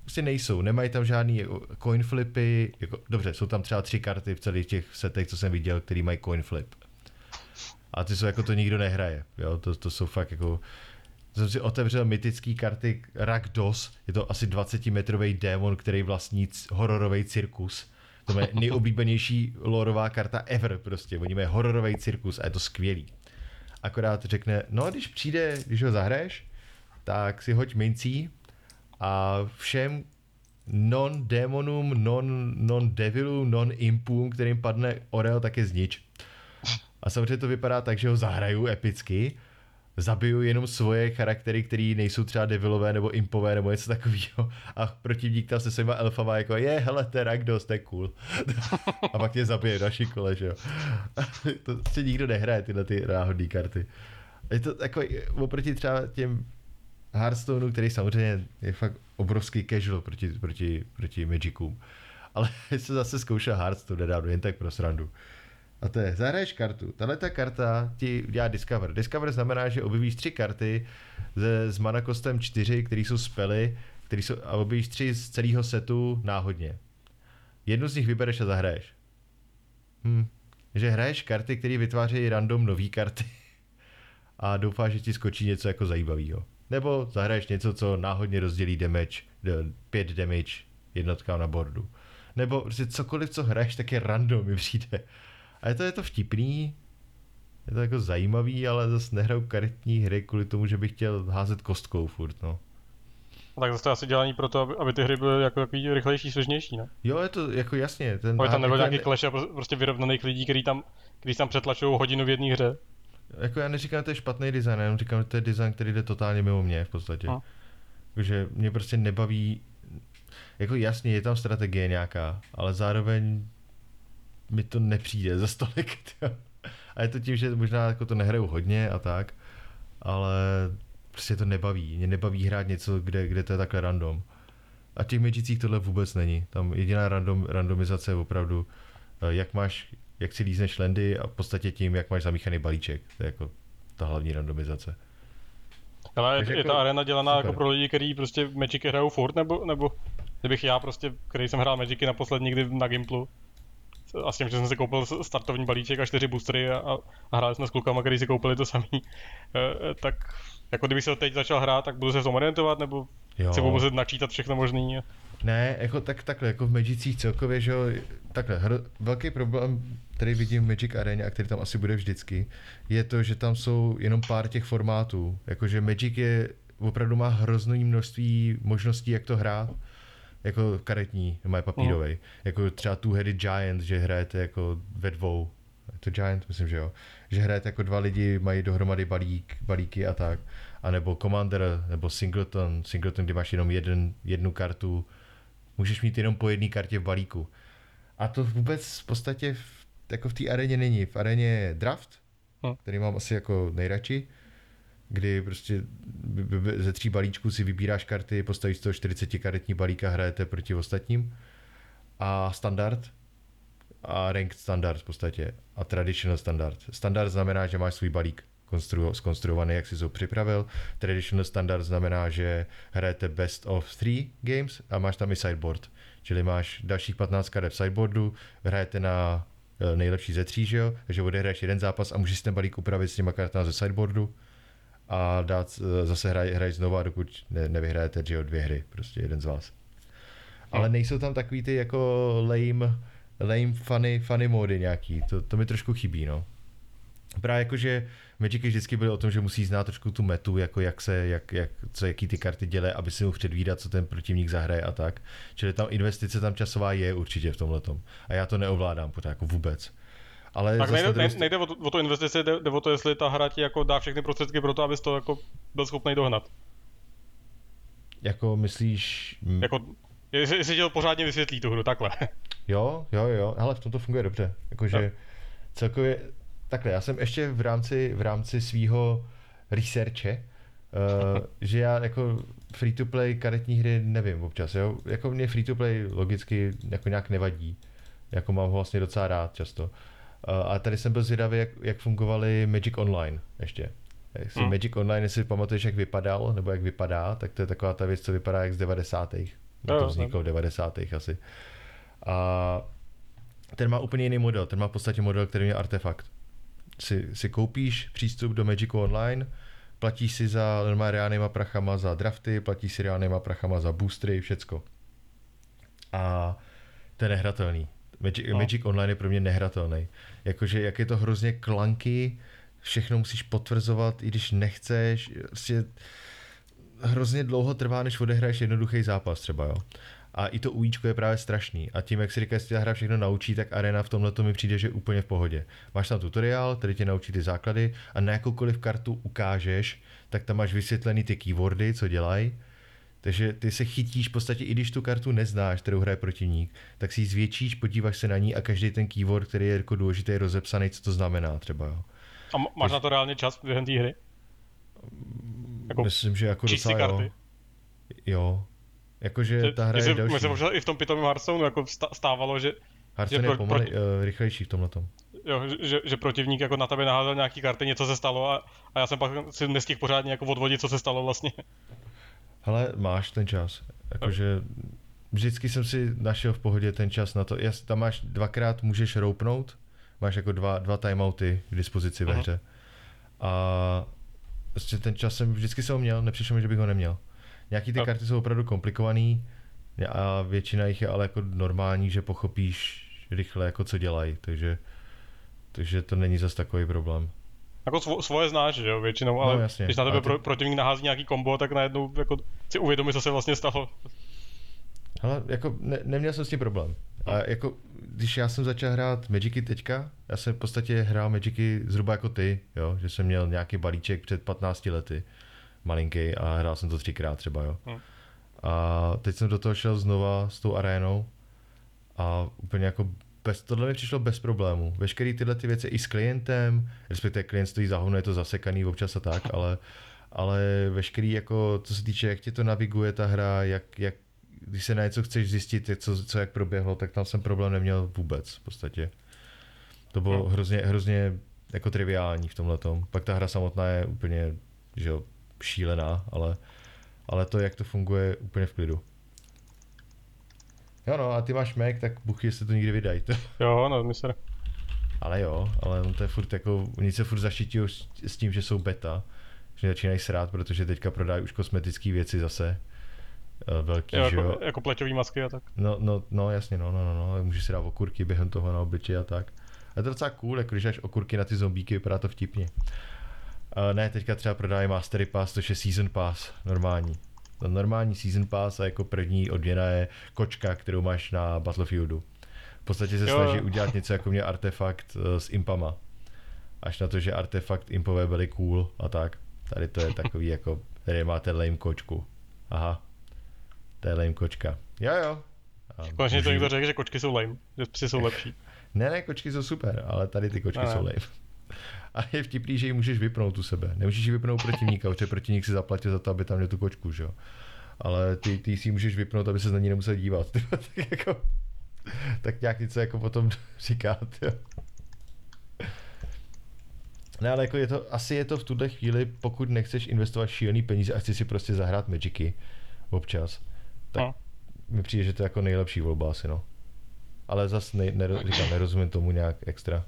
Prostě nejsou, nemají tam žádný coin flipy, jako, dobře, jsou tam třeba tři karty v celých těch setech, co jsem viděl, který mají coin flip a ty jsou jako to nikdo nehraje, jo, to, to jsou fakt jako, jsem si otevřel mytický karty Rakdos, je to asi 20 metrový démon, který vlastní hororový cirkus. To je nejoblíbenější lorová karta ever prostě, oni mají hororový cirkus a je to skvělý. Akorát řekne, no a když přijde, když ho zahraješ, tak si hoď mincí a všem non-démonům, non-devilům, non-impům, kterým padne orel, tak je znič. A samozřejmě to vypadá tak, že ho zahraju epicky, zabiju jenom svoje charaktery, které nejsou třeba devilové nebo impové nebo něco takového a protivník tam se svýma elfama jako je, hele, to je Ragdos, to je cool. a pak tě zabije další kole, že jo. to se nikdo nehraje, tyhle ty náhodné karty. Je to takový, oproti třeba těm Hearthstoneu, který samozřejmě je fakt obrovský casual proti, proti, proti Magicům. Ale se zase zkoušel Hearthstone nedávno, jen tak pro srandu. A to je, zahraješ kartu. Tahle ta karta ti dělá Discover. Discover znamená, že objevíš tři karty ze, s mana kostem čtyři, které jsou spely, který jsou, a objevíš tři z celého setu náhodně. Jednu z nich vybereš a zahraješ. Hm. Že hraješ karty, které vytvářejí random nové karty a doufáš, že ti skočí něco jako zajímavého. Nebo zahraješ něco, co náhodně rozdělí damage, pět damage jednotkám na bordu. Nebo prostě cokoliv, co hraješ, tak je random mi přijde. A je to, je to vtipný, je to jako zajímavý, ale zase nehraju karetní hry kvůli tomu, že bych chtěl házet kostkou furt, no. Tak zase to asi dělání pro to, aby, aby ty hry byly jako takový rychlejší, svěžnější, ne? Jo, je to jako jasně. Ten ale tam nebyl nějaký clash a prostě vyrovnaných lidí, kteří tam, který tam přetlačují hodinu v jedné hře. Jako já neříkám, že to je špatný design, jenom říkám, že to je design, který jde totálně mimo mě v podstatě. No. Takže mě prostě nebaví, jako jasně, je tam strategie nějaká, ale zároveň mi to nepřijde za stolik. A je to tím, že možná jako to nehraju hodně a tak, ale prostě to nebaví. Mě nebaví hrát něco, kde, kde to je takhle random. A těch Magicích tohle vůbec není. Tam jediná random, randomizace je opravdu, eh, jak máš, jak si lízneš lendy a v podstatě tím, jak máš zamíchaný balíček. To je jako ta hlavní randomizace. Ale je, je jako, ta arena dělaná super. jako pro lidi, kteří prostě Magicy hrajou furt, nebo, nebo kdybych já prostě, který jsem hrál Magicy naposled někdy na Gimplu, a s tím, že jsem si koupil startovní balíček a čtyři boostery a, a hráli jsme s klukama, kteří si koupili to samý, e, tak jako kdybych se teď začal hrát, tak budu se v tom orientovat, nebo jo. si budu muset načítat všechno možný. Ne, jako tak, takhle, jako v Magicích celkově, že jo, takhle, hro, velký problém, který vidím v Magic Arena a který tam asi bude vždycky, je to, že tam jsou jenom pár těch formátů. Jakože Magic je, opravdu má hrozné množství možností, jak to hrát jako karetní, má papírový. Uh-huh. Jako třeba Two-Headed Giant, že hrajete jako ve dvou. Je to Giant, myslím, že jo. Že hrajete jako dva lidi, mají dohromady balík, balíky a tak. A nebo Commander, nebo Singleton. Singleton, kdy máš jenom jeden, jednu kartu. Můžeš mít jenom po jedné kartě v balíku. A to vůbec v podstatě v, jako v té aréně není. V aréně je draft, uh-huh. který mám asi jako nejradši kdy prostě ze tří balíčků si vybíráš karty, postavíš toho 40 karetní balík a hrajete proti ostatním. A standard a ranked standard v podstatě a traditional standard. Standard znamená, že máš svůj balík konstru- skonstruovaný, jak si to připravil. Traditional standard znamená, že hrajete best of three games a máš tam i sideboard. Čili máš dalších 15 karet v sideboardu, hrajete na eh, nejlepší ze tří, že jo? Takže odehraješ jeden zápas a můžeš ten balík upravit s těma kartami ze sideboardu a dát, eh, zase hraj, hraj znova, dokud ne, nevyhrajete že dvě hry, prostě jeden z vás. Ale nejsou tam takový ty jako lame, lame funny, funny módy nějaký, to, to mi trošku chybí, no. Právě jako, že Magicy vždycky byly o tom, že musí znát trošku tu metu, jako jak se, jak, jak, co, jaký ty karty dělá, aby si mohl předvídat, co ten protivník zahraje a tak. Čili tam investice tam časová je určitě v tomhle A já to neovládám pořád jako vůbec. Ale tak nejde, nejde, nejde o, tu, o tu investici, jde, jde o to, jestli ta hra ti jako dá všechny prostředky pro to, abys to jako byl schopný dohnat. Jako myslíš... Jako, jestli, jestli ti to pořádně vysvětlí tu hru, takhle. Jo, jo, jo, ale v tom to funguje dobře. Jakože no. celkově, takhle, já jsem ještě v rámci, v rámci svýho researche, Uh, že já jako free to play karetní hry nevím občas, jo? Jako mě free to play logicky jako nějak nevadí. Jako mám ho vlastně docela rád často. A tady jsem byl zvědavý, jak, jak fungovaly Magic Online ještě. Jestli hmm. Magic Online, jestli pamatuješ, jak vypadal, nebo jak vypadá, tak to je taková ta věc, co vypadá jak z 90. No, to vzniklo v 90. asi. A ten má úplně jiný model. Ten má v podstatě model, který je artefakt. Si, si koupíš přístup do Magicu Online, platíš si za normálně reálnýma prachama za drafty, platíš si reálnýma prachama za boostery, všecko. A to je nehratelný. Magic, no. Magic Online je pro mě nehratelný. Jakože jak je to hrozně klanky, všechno musíš potvrzovat, i když nechceš, prostě hrozně dlouho trvá, než odehraješ jednoduchý zápas třeba, jo. A i to ujíčko je právě strašný. A tím, jak si říká, jestli ta hra všechno naučí, tak arena v tomhle mi přijde, že je úplně v pohodě. Máš tam tutoriál, který tě naučí ty základy a na jakoukoliv kartu ukážeš, tak tam máš vysvětlený ty keywordy, co dělají takže ty se chytíš v podstatě, i když tu kartu neznáš, kterou hraje protivník, tak si ji zvětšíš, podíváš se na ní a každý ten keyword, který je jako důležitý, je rozepsaný, co to znamená třeba. Jo. A máš Takže... na to reálně čas během té hry? Jako Myslím, že jako docela karty. jo. Jo. Jakože ta hra je delší. Myslím, že i v tom pitomém Hearthstone jako stávalo, že... Hearthstone je pomalej, proti... uh, rychlejší v tomhle tom. Jo, že, že, protivník jako na tebe naházel nějaký karty, něco se stalo a, a já jsem pak si nestihl pořádně jako odvodit, co se stalo vlastně. Ale máš ten čas. Jakože vždycky jsem si našel v pohodě ten čas na to. Jas, tam máš dvakrát můžeš roupnout, máš jako dva, dva timeouty k dispozici ve hře. A prostě ten čas jsem, vždycky jsem ho měl, nepřišlo mi, že bych ho neměl. Nějaký ty karty jsou opravdu komplikovaný a většina jich je ale jako normální, že pochopíš rychle, jako co dělají, takže, takže to není zas takový problém. Jako svo, svoje znáš, že jo, většinou, ale no, jasně. když na tebe ty... pro, protivník nahází nějaký kombo, tak najednou jako si uvědomí, co se vlastně stalo. Ale jako ne, neměl jsem s tím problém. A jako, když já jsem začal hrát Magicy teďka, já jsem v podstatě hrál Magicy zhruba jako ty, jo, že jsem měl nějaký balíček před 15 lety, malinký a hrál jsem to třikrát třeba, jo. Hmm. A teď jsem do toho šel znova s tou arénou a úplně jako bez, tohle mi přišlo bez problémů. Veškeré tyhle ty věci i s klientem, respektive klient stojí za hovno, je to zasekaný občas a tak, ale, ale veškerý jako, co se týče, jak ti to naviguje ta hra, jak, jak když se na něco chceš zjistit, co, co jak proběhlo, tak tam jsem problém neměl vůbec v podstatě. To bylo no. hrozně, hrozně jako triviální v tomhle tom. Pak ta hra samotná je úplně že jo, šílená, ale, ale to, jak to funguje, úplně v klidu. Jo no, a ty máš Mac, tak buchy, jestli to nikdy vydají. jo, no, myslím. Ale jo, ale on to je furt jako, oni se furt zaštítí s tím, že jsou beta, že začínají srát, protože teďka prodají už kosmetické věci zase. eh, velký, Jo, že jo. jako, jako pleťový masky a tak. No, no, no, jasně, no, no, no, no, můžeš si dát okurky během toho na obličeji a tak. A je to docela cool, jako když dáš okurky na ty zombíky, vypadá to vtipně. Uh, ne, teďka třeba prodávají Mastery Pass, což je Season Pass, normální. Ten normální Season Pass a jako první odměna je kočka, kterou máš na Battlefieldu. V podstatě se Jo, snaží udělat něco jako mě Artefakt uh, s impama. Až na to, že Artefakt impové byly cool a tak. Tady to je takový jako, tady máte lame kočku. Aha, to je lame kočka. Jo, jo. Konečně to můžu- někdo řekl, že kočky jsou lame, že jsou lepší. ne, ne, kočky jsou super, ale tady ty kočky ne. jsou lame. A je vtipný, že ji můžeš vypnout u sebe. Nemůžeš ji vypnout protivníka, protože protivník si zaplatil za to, aby tam měl tu kočku, že jo. Ale ty, ty si ji můžeš vypnout, aby se na ní nemusel dívat. tak jako, tak nějak něco jako potom říká, jo. Ne, ale jako je to, asi je to v tuhle chvíli, pokud nechceš investovat šílený peníze a chceš si prostě zahrát Magicy občas, tak No. mi přijde, že to je jako nejlepší volba asi, no. Ale zase ne, nero, říkám, nerozumím tomu nějak extra.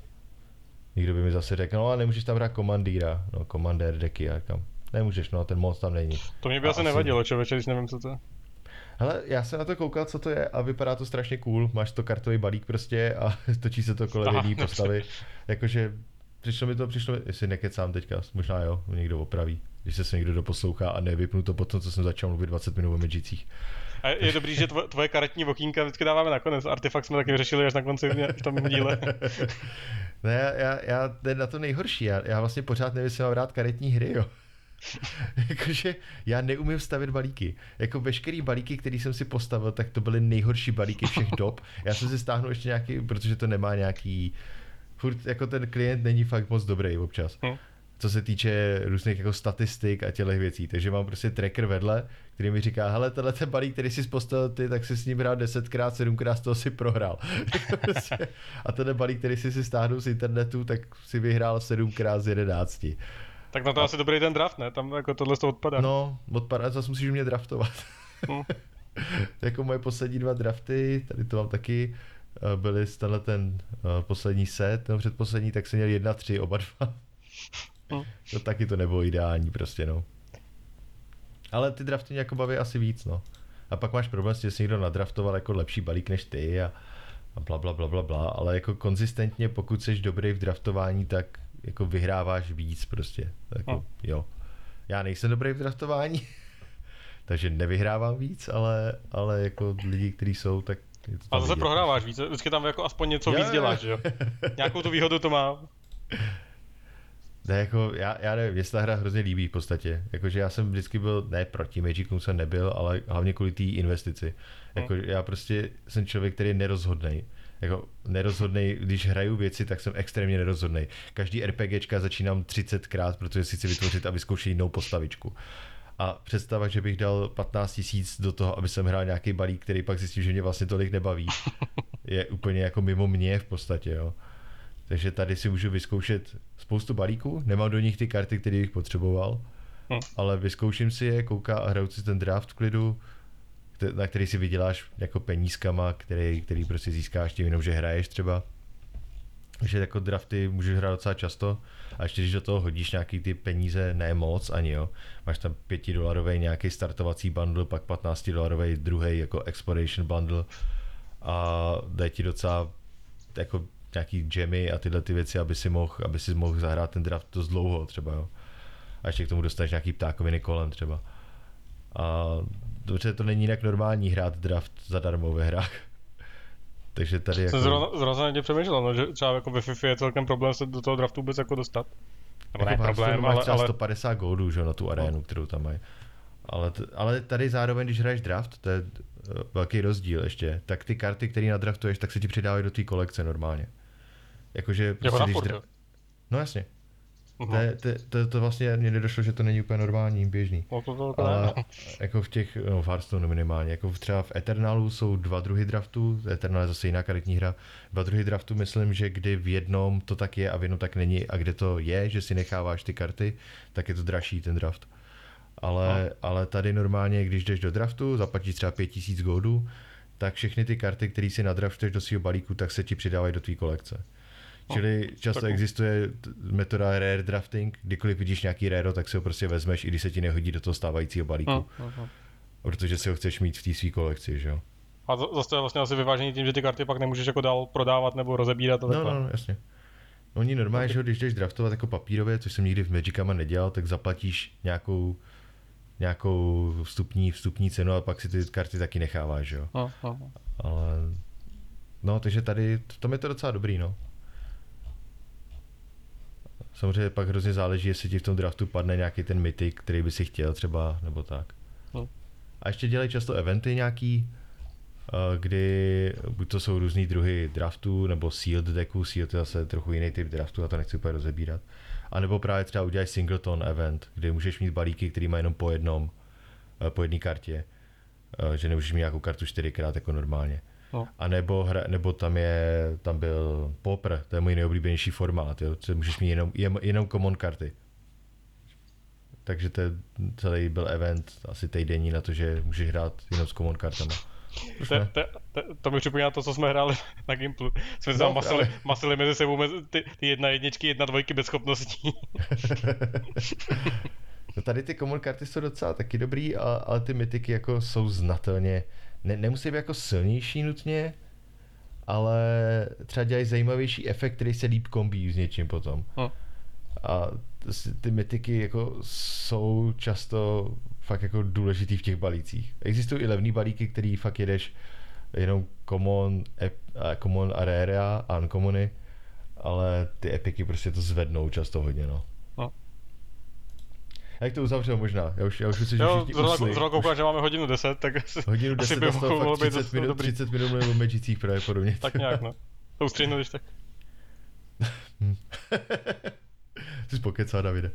Někdo by mi zase řekl, no a nemůžeš tam hrát komandýra, no komandér deky, já říkám, nemůžeš, no ten moc tam není. To mě by A asi nevadilo, člověče, když nevím, co to je. Hele, já jsem na to koukal, co to je a vypadá to strašně cool. Máš to kartový balík prostě a točí se to kolem jedné postavy. Jakože přišlo mi to, přišlo mi, jestli nekecám teďka, možná jo, někdo opraví. Když se se někdo doposlouchá a nevypnu to potom, co jsem začal mluvit 20 minut o Magicích. A je dobrý, že tvoje, tvoje karetní okýnka vždycky dáváme nakonec. Artefakt jsme taky řešili až na konci v tom díle. Ne, já, já, já, to na to nejhorší, já, já vlastně pořád nevím, jestli mám rád karetní hry, jo. Jakože já neumím stavit balíky. Jako veškerý balíky, který jsem si postavil, tak to byly nejhorší balíky všech dob. Já jsem si stáhnul ještě nějaký, protože to nemá nějaký... Furt jako ten klient není fakt moc dobrý občas. Hm. Co se týče různých jako statistik a těchto věcí. Takže mám prostě tracker vedle, který mi říká, hele, tenhle ten balík, který jsi postavil ty, tak si s ním hrál 10krát, 7krát z toho si prohrál. Prostě. a ten balík, který jsi si stáhnul z internetu, tak si vyhrál 7krát z 11. Tak na to asi dobrý ten draft, ne? Tam jako tohle toho odpadá. No, odpadá, zase musíš mě draftovat. Hm. jako moje poslední dva drafty, tady to mám taky, eh, byly tenhle ten eh, poslední set, nebo předposlední, tak jsem měl jedna tři, oba dva. To taky to nebylo ideální prostě, no. Ale ty drafty mě jako baví asi víc, no. A pak máš problém, s tím, že si někdo nadraftoval jako lepší balík než ty a, a bla, bla, bla, bla, bla, ale jako konzistentně, pokud jsi dobrý v draftování, tak jako vyhráváš víc prostě. Jako, Hm. jo. Já nejsem dobrý v draftování, takže nevyhrávám víc, ale, ale jako lidi, kteří jsou, tak je to A tam zase vidět. prohráváš víc, vždycky tam jako aspoň něco Jo, víc děláš, že jo? Nějakou tu výhodu to má. Ne, jako, já, já nevím, mě se ta hra hrozně líbí v podstatě. Jakože já jsem vždycky byl, ne proti Magicům jsem nebyl, ale hlavně kvůli té investici. Jako, já prostě jsem člověk, který je nerozhodnej. Jako nerozhodnej, když hraju věci, tak jsem extrémně nerozhodnej. Každý RPGčka začínám 30krát, protože si chci vytvořit a vyzkoušet jinou postavičku. A představa, že bych dal 15 tisíc do toho, aby jsem hrál nějaký balík, který pak zjistím, že mě vlastně tolik nebaví, je úplně jako mimo mě v podstatě, jo. Takže tady si můžu vyzkoušet spoustu balíků, nemám do nich ty karty, které bych potřeboval, Hm. ale vyzkouším si je, kouká a hraju si ten draft v klidu, na který si vyděláš jako penízkama, který, který prostě získáš tím jenom, že hraješ třeba. Takže jako drafty můžeš hrát docela často a ještě když do toho hodíš nějaký ty peníze, ne moc ani jo, máš tam 5 dolarový nějaký startovací bundle, pak 15 dolarový druhý jako exploration bundle a dají ti docela jako nějaký jammy a tyhle ty věci, aby si mohl, aby si mohl zahrát ten draft dost dlouho třeba, jo. A ještě k tomu dostaneš nějaký ptákoviny kolem třeba. A dobře, to není jinak normální hrát draft zadarmo ve hrách. Takže tady jako... zrovna, zrovna tě přemýšlel, no, že třeba jako ve FIFA je celkem problém se do toho draftu vůbec jako dostat. Nebo ne jako v problém, máš ale, třeba ale 150 goldů, že, na tu arénu, No. kterou tam mají. Ale, t- ale tady zároveň, když hraješ draft, to je eh, velký rozdíl ještě, tak ty karty, které nadraftuješ, tak se ti přidávají do té kolekce normálně. Jakože jako prostě, když furt, dra- jo. No jasně. Mhm. To, to, to, to vlastně mě nedošlo, že to není úplně normální, běžný. No to, to, to Ale ne. jako v těch, no v Hearthstoneu minimálně, jako v třeba v Eternalu jsou dva druhy draftů, Eternal je zase jiná karetní hra, dva druhy draftů myslím, že kdy v jednom to tak je a v jednom tak není a kde to je, že si necháváš ty karty, tak je to dražší ten draft. Ale, ale tady normálně, když jdeš do draftu, zaplatíš třeba 5000 goldů, tak všechny ty karty, které si nadraftuješ do svého balíku, tak se ti přidávají do tvé kolekce. Čili často tak- existuje metoda rare drafting, kdykoliv vidíš nějaký rare, tak si ho prostě vezmeš, i když se ti nehodí do toho stávajícího balíku. Hm, hm, hm. Protože si ho chceš mít v té své kolekci, že jo? A za- zase to je vlastně asi vyvážený tím, že ty karty pak nemůžeš jako dál prodávat nebo rozebírat a No, takhle. no, no, jasně. No, Oni normálně, že jo, když jdeš draftovat jako papírově, což jsem nikdy v Magicama nedělal, tak zaplatíš nějakou, nějakou vstupní, vstupní cenu a pak si ty karty taky necháváš, že jo. No, no, no. Ale... No, takže tady, v tom je to docela dobrý, no. Samozřejmě pak hrozně záleží, jestli ti v tom draftu padne nějaký ten mytik, který by si chtěl třeba, nebo tak. No. A ještě dělají často eventy nějaký, eh, kdy buď to jsou různý druhy draftů, nebo sealed decků, sealed je zase trochu jiný typ draftu a to nechci úplně rozebírat. A nebo právě třeba udělají singleton event, kdy můžeš mít balíky, který mají jenom po jednom, eh, po jedné kartě, eh, že nemůžeš mít nějakou kartu čtyřikrát jako normálně. No. A nebo, hra, nebo tam je, tam byl Popr, to je můj nejoblíbenější formát, jo, co můžeš mít jenom, jen- jenom common karty. Takže to celý byl event asi týdenní na to, že můžeš hrát jenom s common kartama. To, ne? to, to, to mi připomíná to, co jsme hráli na Gimplu. Jsme se tam No, masili, právě. masili mezi sebou mezi ty, ty jedna jedničky, jedna dvojky bez schopností. No tady ty common karty jsou docela taky dobrý, a, ale ty mytiky jako jsou znatelně, ne, nemusí být jako silnější nutně, ale třeba dělají zajímavější efekt, který se líp kombí s něčím potom. No. A ty mytiky jako jsou často fakt jako důležitý v těch balících. Existují i levný balíky, který fakt jedeš jenom common, ep, a common a rare a uncommony, ale ty epiky prostě to zvednou často hodně, no. No. Jak to uzavřel možná? Já už, já už myslím, že Jo, všichni zrovna, usli. zrovna koukám, že máme hodinu 10, tak asi, Hodinu asi 10 by a z toho mohlo být 30 zase minut, dobrý. 30 minut mluvil o Magicích pravděpodobně. Tak nějak, no. To ustřihnu, když tak. Jsi spokecá, Davide.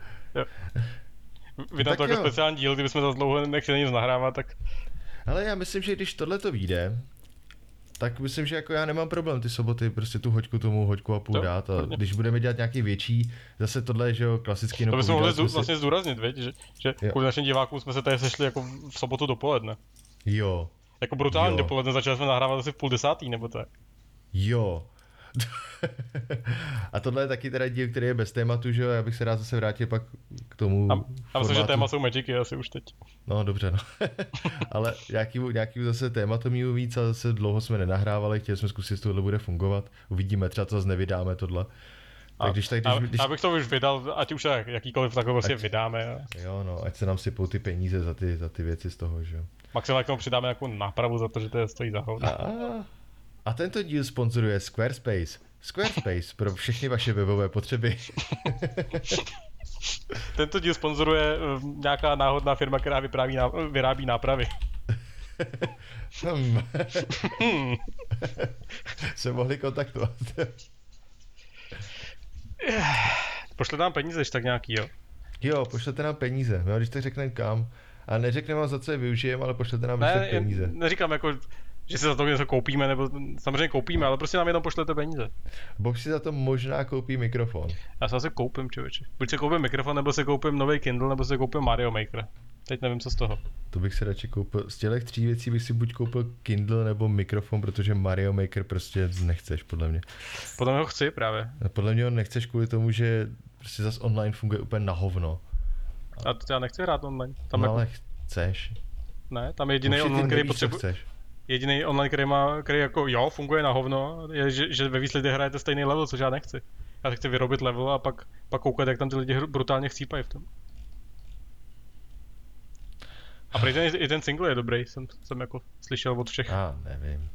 Vy tam Tak to jako jo. speciální díl, kdybychom za dlouho nechtěli nic nahrávat, tak Ale já myslím, že když tohle to vyjde, tak myslím, že jako já nemám problém ty soboty prostě tu hoďku tomu hoďku a půl Jo, dát a když budeme dělat nějaký větší, zase tohle je, že jo, klasicky, no to bychom mohli si- vlastně zdůraznit, viď? že, že Jo. kvůli našim divákům jsme se tady sešli jako v sobotu dopoledne. Jo, Jako brutálně Jo. dopoledne, začali jsme nahrávat asi v půl desátý, nebo tak. jo. a tohle je taky teda díl, který je bez tématu, že jo, já bych se rád zase vrátil pak k tomu A, a myslím, že téma jsou Magicy asi už teď. No dobře, no. Ale nějaký, nějaký zase tématu mít víc a zase dlouho jsme nenahrávali, chtěli jsme zkusit, jestli tohle bude fungovat. Uvidíme, třeba to zase nevydáme tohle. Tak když tak, když, a, když, Abych to už vydal, ať už jak, jakýkoliv takhle prostě vydáme. A Jo, no, ať se nám sypou ty peníze za ty, za ty věci z toho, že jo. maximálně k tomu přidáme nějakou nápravu za to, že to je stojí za hovno. A, tento díl sponzoruje Squarespace. Squarespace pro všechny vaše webové potřeby. Tento díl sponzoruje eh, nějaká náhodná firma, která vypráví ná, vyrábí nápravy. Hmm. se mohli kontaktovat. Pošle nám peníze, když tak nějaký, jo. jo, pošlete nám peníze, jo, když tak řekneme kam. A neřekneme vám, za co je využijeme, ale pošlete nám Ne, peníze. neříkám jako, že si za to něco koupíme, nebo samozřejmě koupíme, ale prostě nám jenom pošlete peníze. Boh si za to možná koupí mikrofon. Já se asi koupím, člověče. Buď se koupím mikrofon, nebo se koupím nový Kindle, nebo se koupím Mario Maker. Teď nevím, co z toho. To bych se radši koupil. Z těch tří věcí bych si buď koupil Kindle nebo mikrofon, protože Mario Maker prostě nechceš, podle mě. Potom ho chci právě. A Podle mě ho nechceš kvůli tomu, že prostě zas online funguje úplně na hovno. A to já nechci hrát online. Tam no jako, ale chceš. ne, tam jediný Určitě online, který potřebuje, chceš. Jediný online, který má, který jako jo, funguje na hovno, je, že, že ve výsledku hrajete stejný level, což já nechci. Já chci vyrobit level a pak, pak koukat, jak tam ty lidi brutálně chcípají v tom. A prý ten, i ten single je dobrý, jsem, jsem jako slyšel od všech. Já nevím.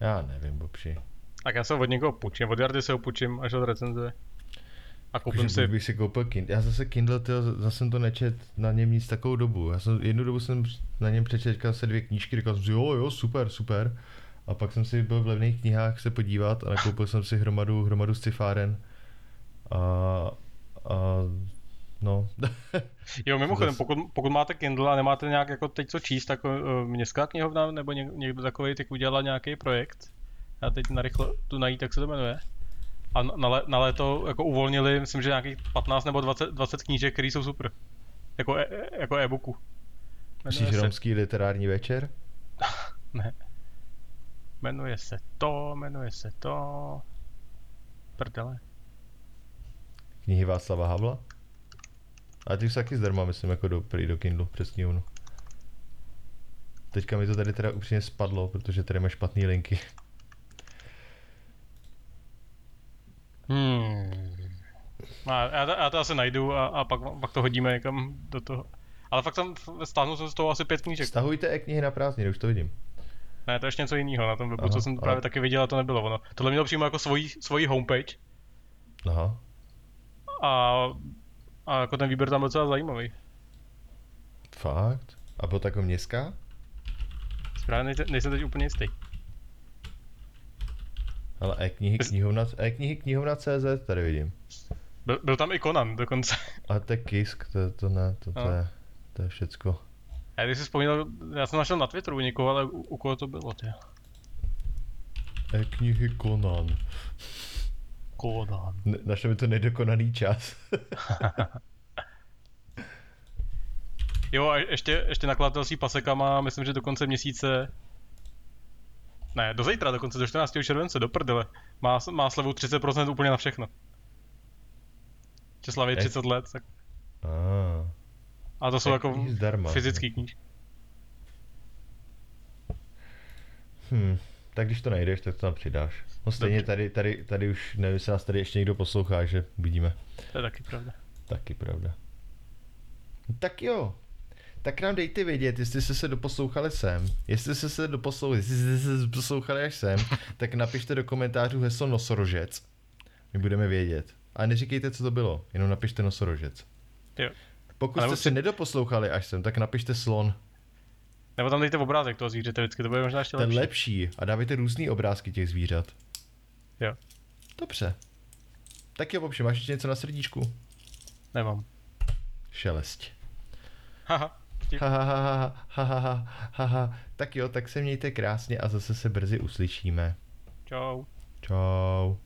Já nevím, Bobši. Tak já se od někoho půjčím, od Jardy se ho půjčím, až od recenzuje. A koupím si, bych si koupil Kindle. Já zase Kindle, tyjo, zase jsem to nečet na něm nic takovou dobu. Já jsem, jednu dobu jsem na něm přečetl se dvě knížky, říkal jsem si, jo, jo, super, super. A pak jsem si byl v levných knihách se podívat a nakoupil jsem si hromadu, hromadu scifáren. A, a no. jo mimochodem, pokud, pokud máte Kindle a nemáte nějak jako teď co číst, tak uh, městská knihovna nebo něk, někdo takový tak udělala nějaký projekt. Já teď narychlo tu najít, jak se to jmenuje. A na, na, na léto jako uvolnili, myslím, že nějakých 15 nebo 20, 20 knížek, které jsou super. Jako, e, e- jako e-booku. Myslíš romský literární večer? ne. Jmenuje se to, jmenuje se to... Prdele. Knihy Václava Havla? A ty už taky zdarma, myslím, jako do, prý do Kindle přes knihovnu. Teďka mi to tady teda upřímně spadlo, protože tady máš špatný linky. Hmm. A já, to, já to asi najdu a, a pak, pak to hodíme někam do toho. Ale fakt tam stáhnu jsem z toho asi pět knížek. Stahujte e-knihy na prázdniny, už to vidím. Ne, to je ještě něco jiného na tom webu, Aha, co jsem ale- právě taky viděl a to nebylo ono. Tohle mělo přímo jako svoji, svoji homepage Aha. a, a jako ten výběr tam byl docela zajímavý. Fakt? A bylo to jako městská? Správně nejsem, nejsem teď úplně jistý. Ale e-knihy, knihovna, e-knihy knihovna CZ tady vidím. Byl, byl tam i Conan dokonce. A to je Kisk, to, to ne, to, to, No. je, to je všecko. Já když si vzpomínal, já jsem našel na Twitteru někoho, ale u, u koho to bylo, ty? E-knihy Conan. Conan. Ne, našel mi to nedokonaný čas. Jo, a ještě, ještě nakladatelství Paseka má, myslím, že do konce měsíce ne, do zítra dokonce, do 14. července, do prdele. Má, má slevu 30% úplně na všechno. Že slaví Eh. 30 let, tak... A to jsou jako zdarma. fyzický knížky. Hm, tak když to najdeš, tak to tam přidáš. No stejně tady, tady, tady už nevím, jestli nás tady ještě někdo poslouchá, že uvidíme. To je taky pravda. Taky pravda. Tak jo. Tak nám dejte vědět, jestli jste se doposlouchali sem. Jestli jste se doposlouchali, jestli jste se doposlouchali až sem, tak napište do komentářů heslo nosorožec. My budeme vědět. A neříkejte, co to bylo, jenom napište nosorožec. Jo. Pokud jste se nedoposlouchali až sem, tak napište slon. Nebo tam dejte obrázek toho zvířete vždycky, to bude možná ještě Ten lepší. lepší. A dávajte různý obrázky těch zvířat. Jo. Dobře. Tak jo, Bobši, máš ještě něco na srdíčku? Nemám. Šelesť. Haha vtip. Ha, ha, ha, ha, ha, Tak jo, tak se mějte krásně a zase se brzy uslyšíme. Čau. Čau.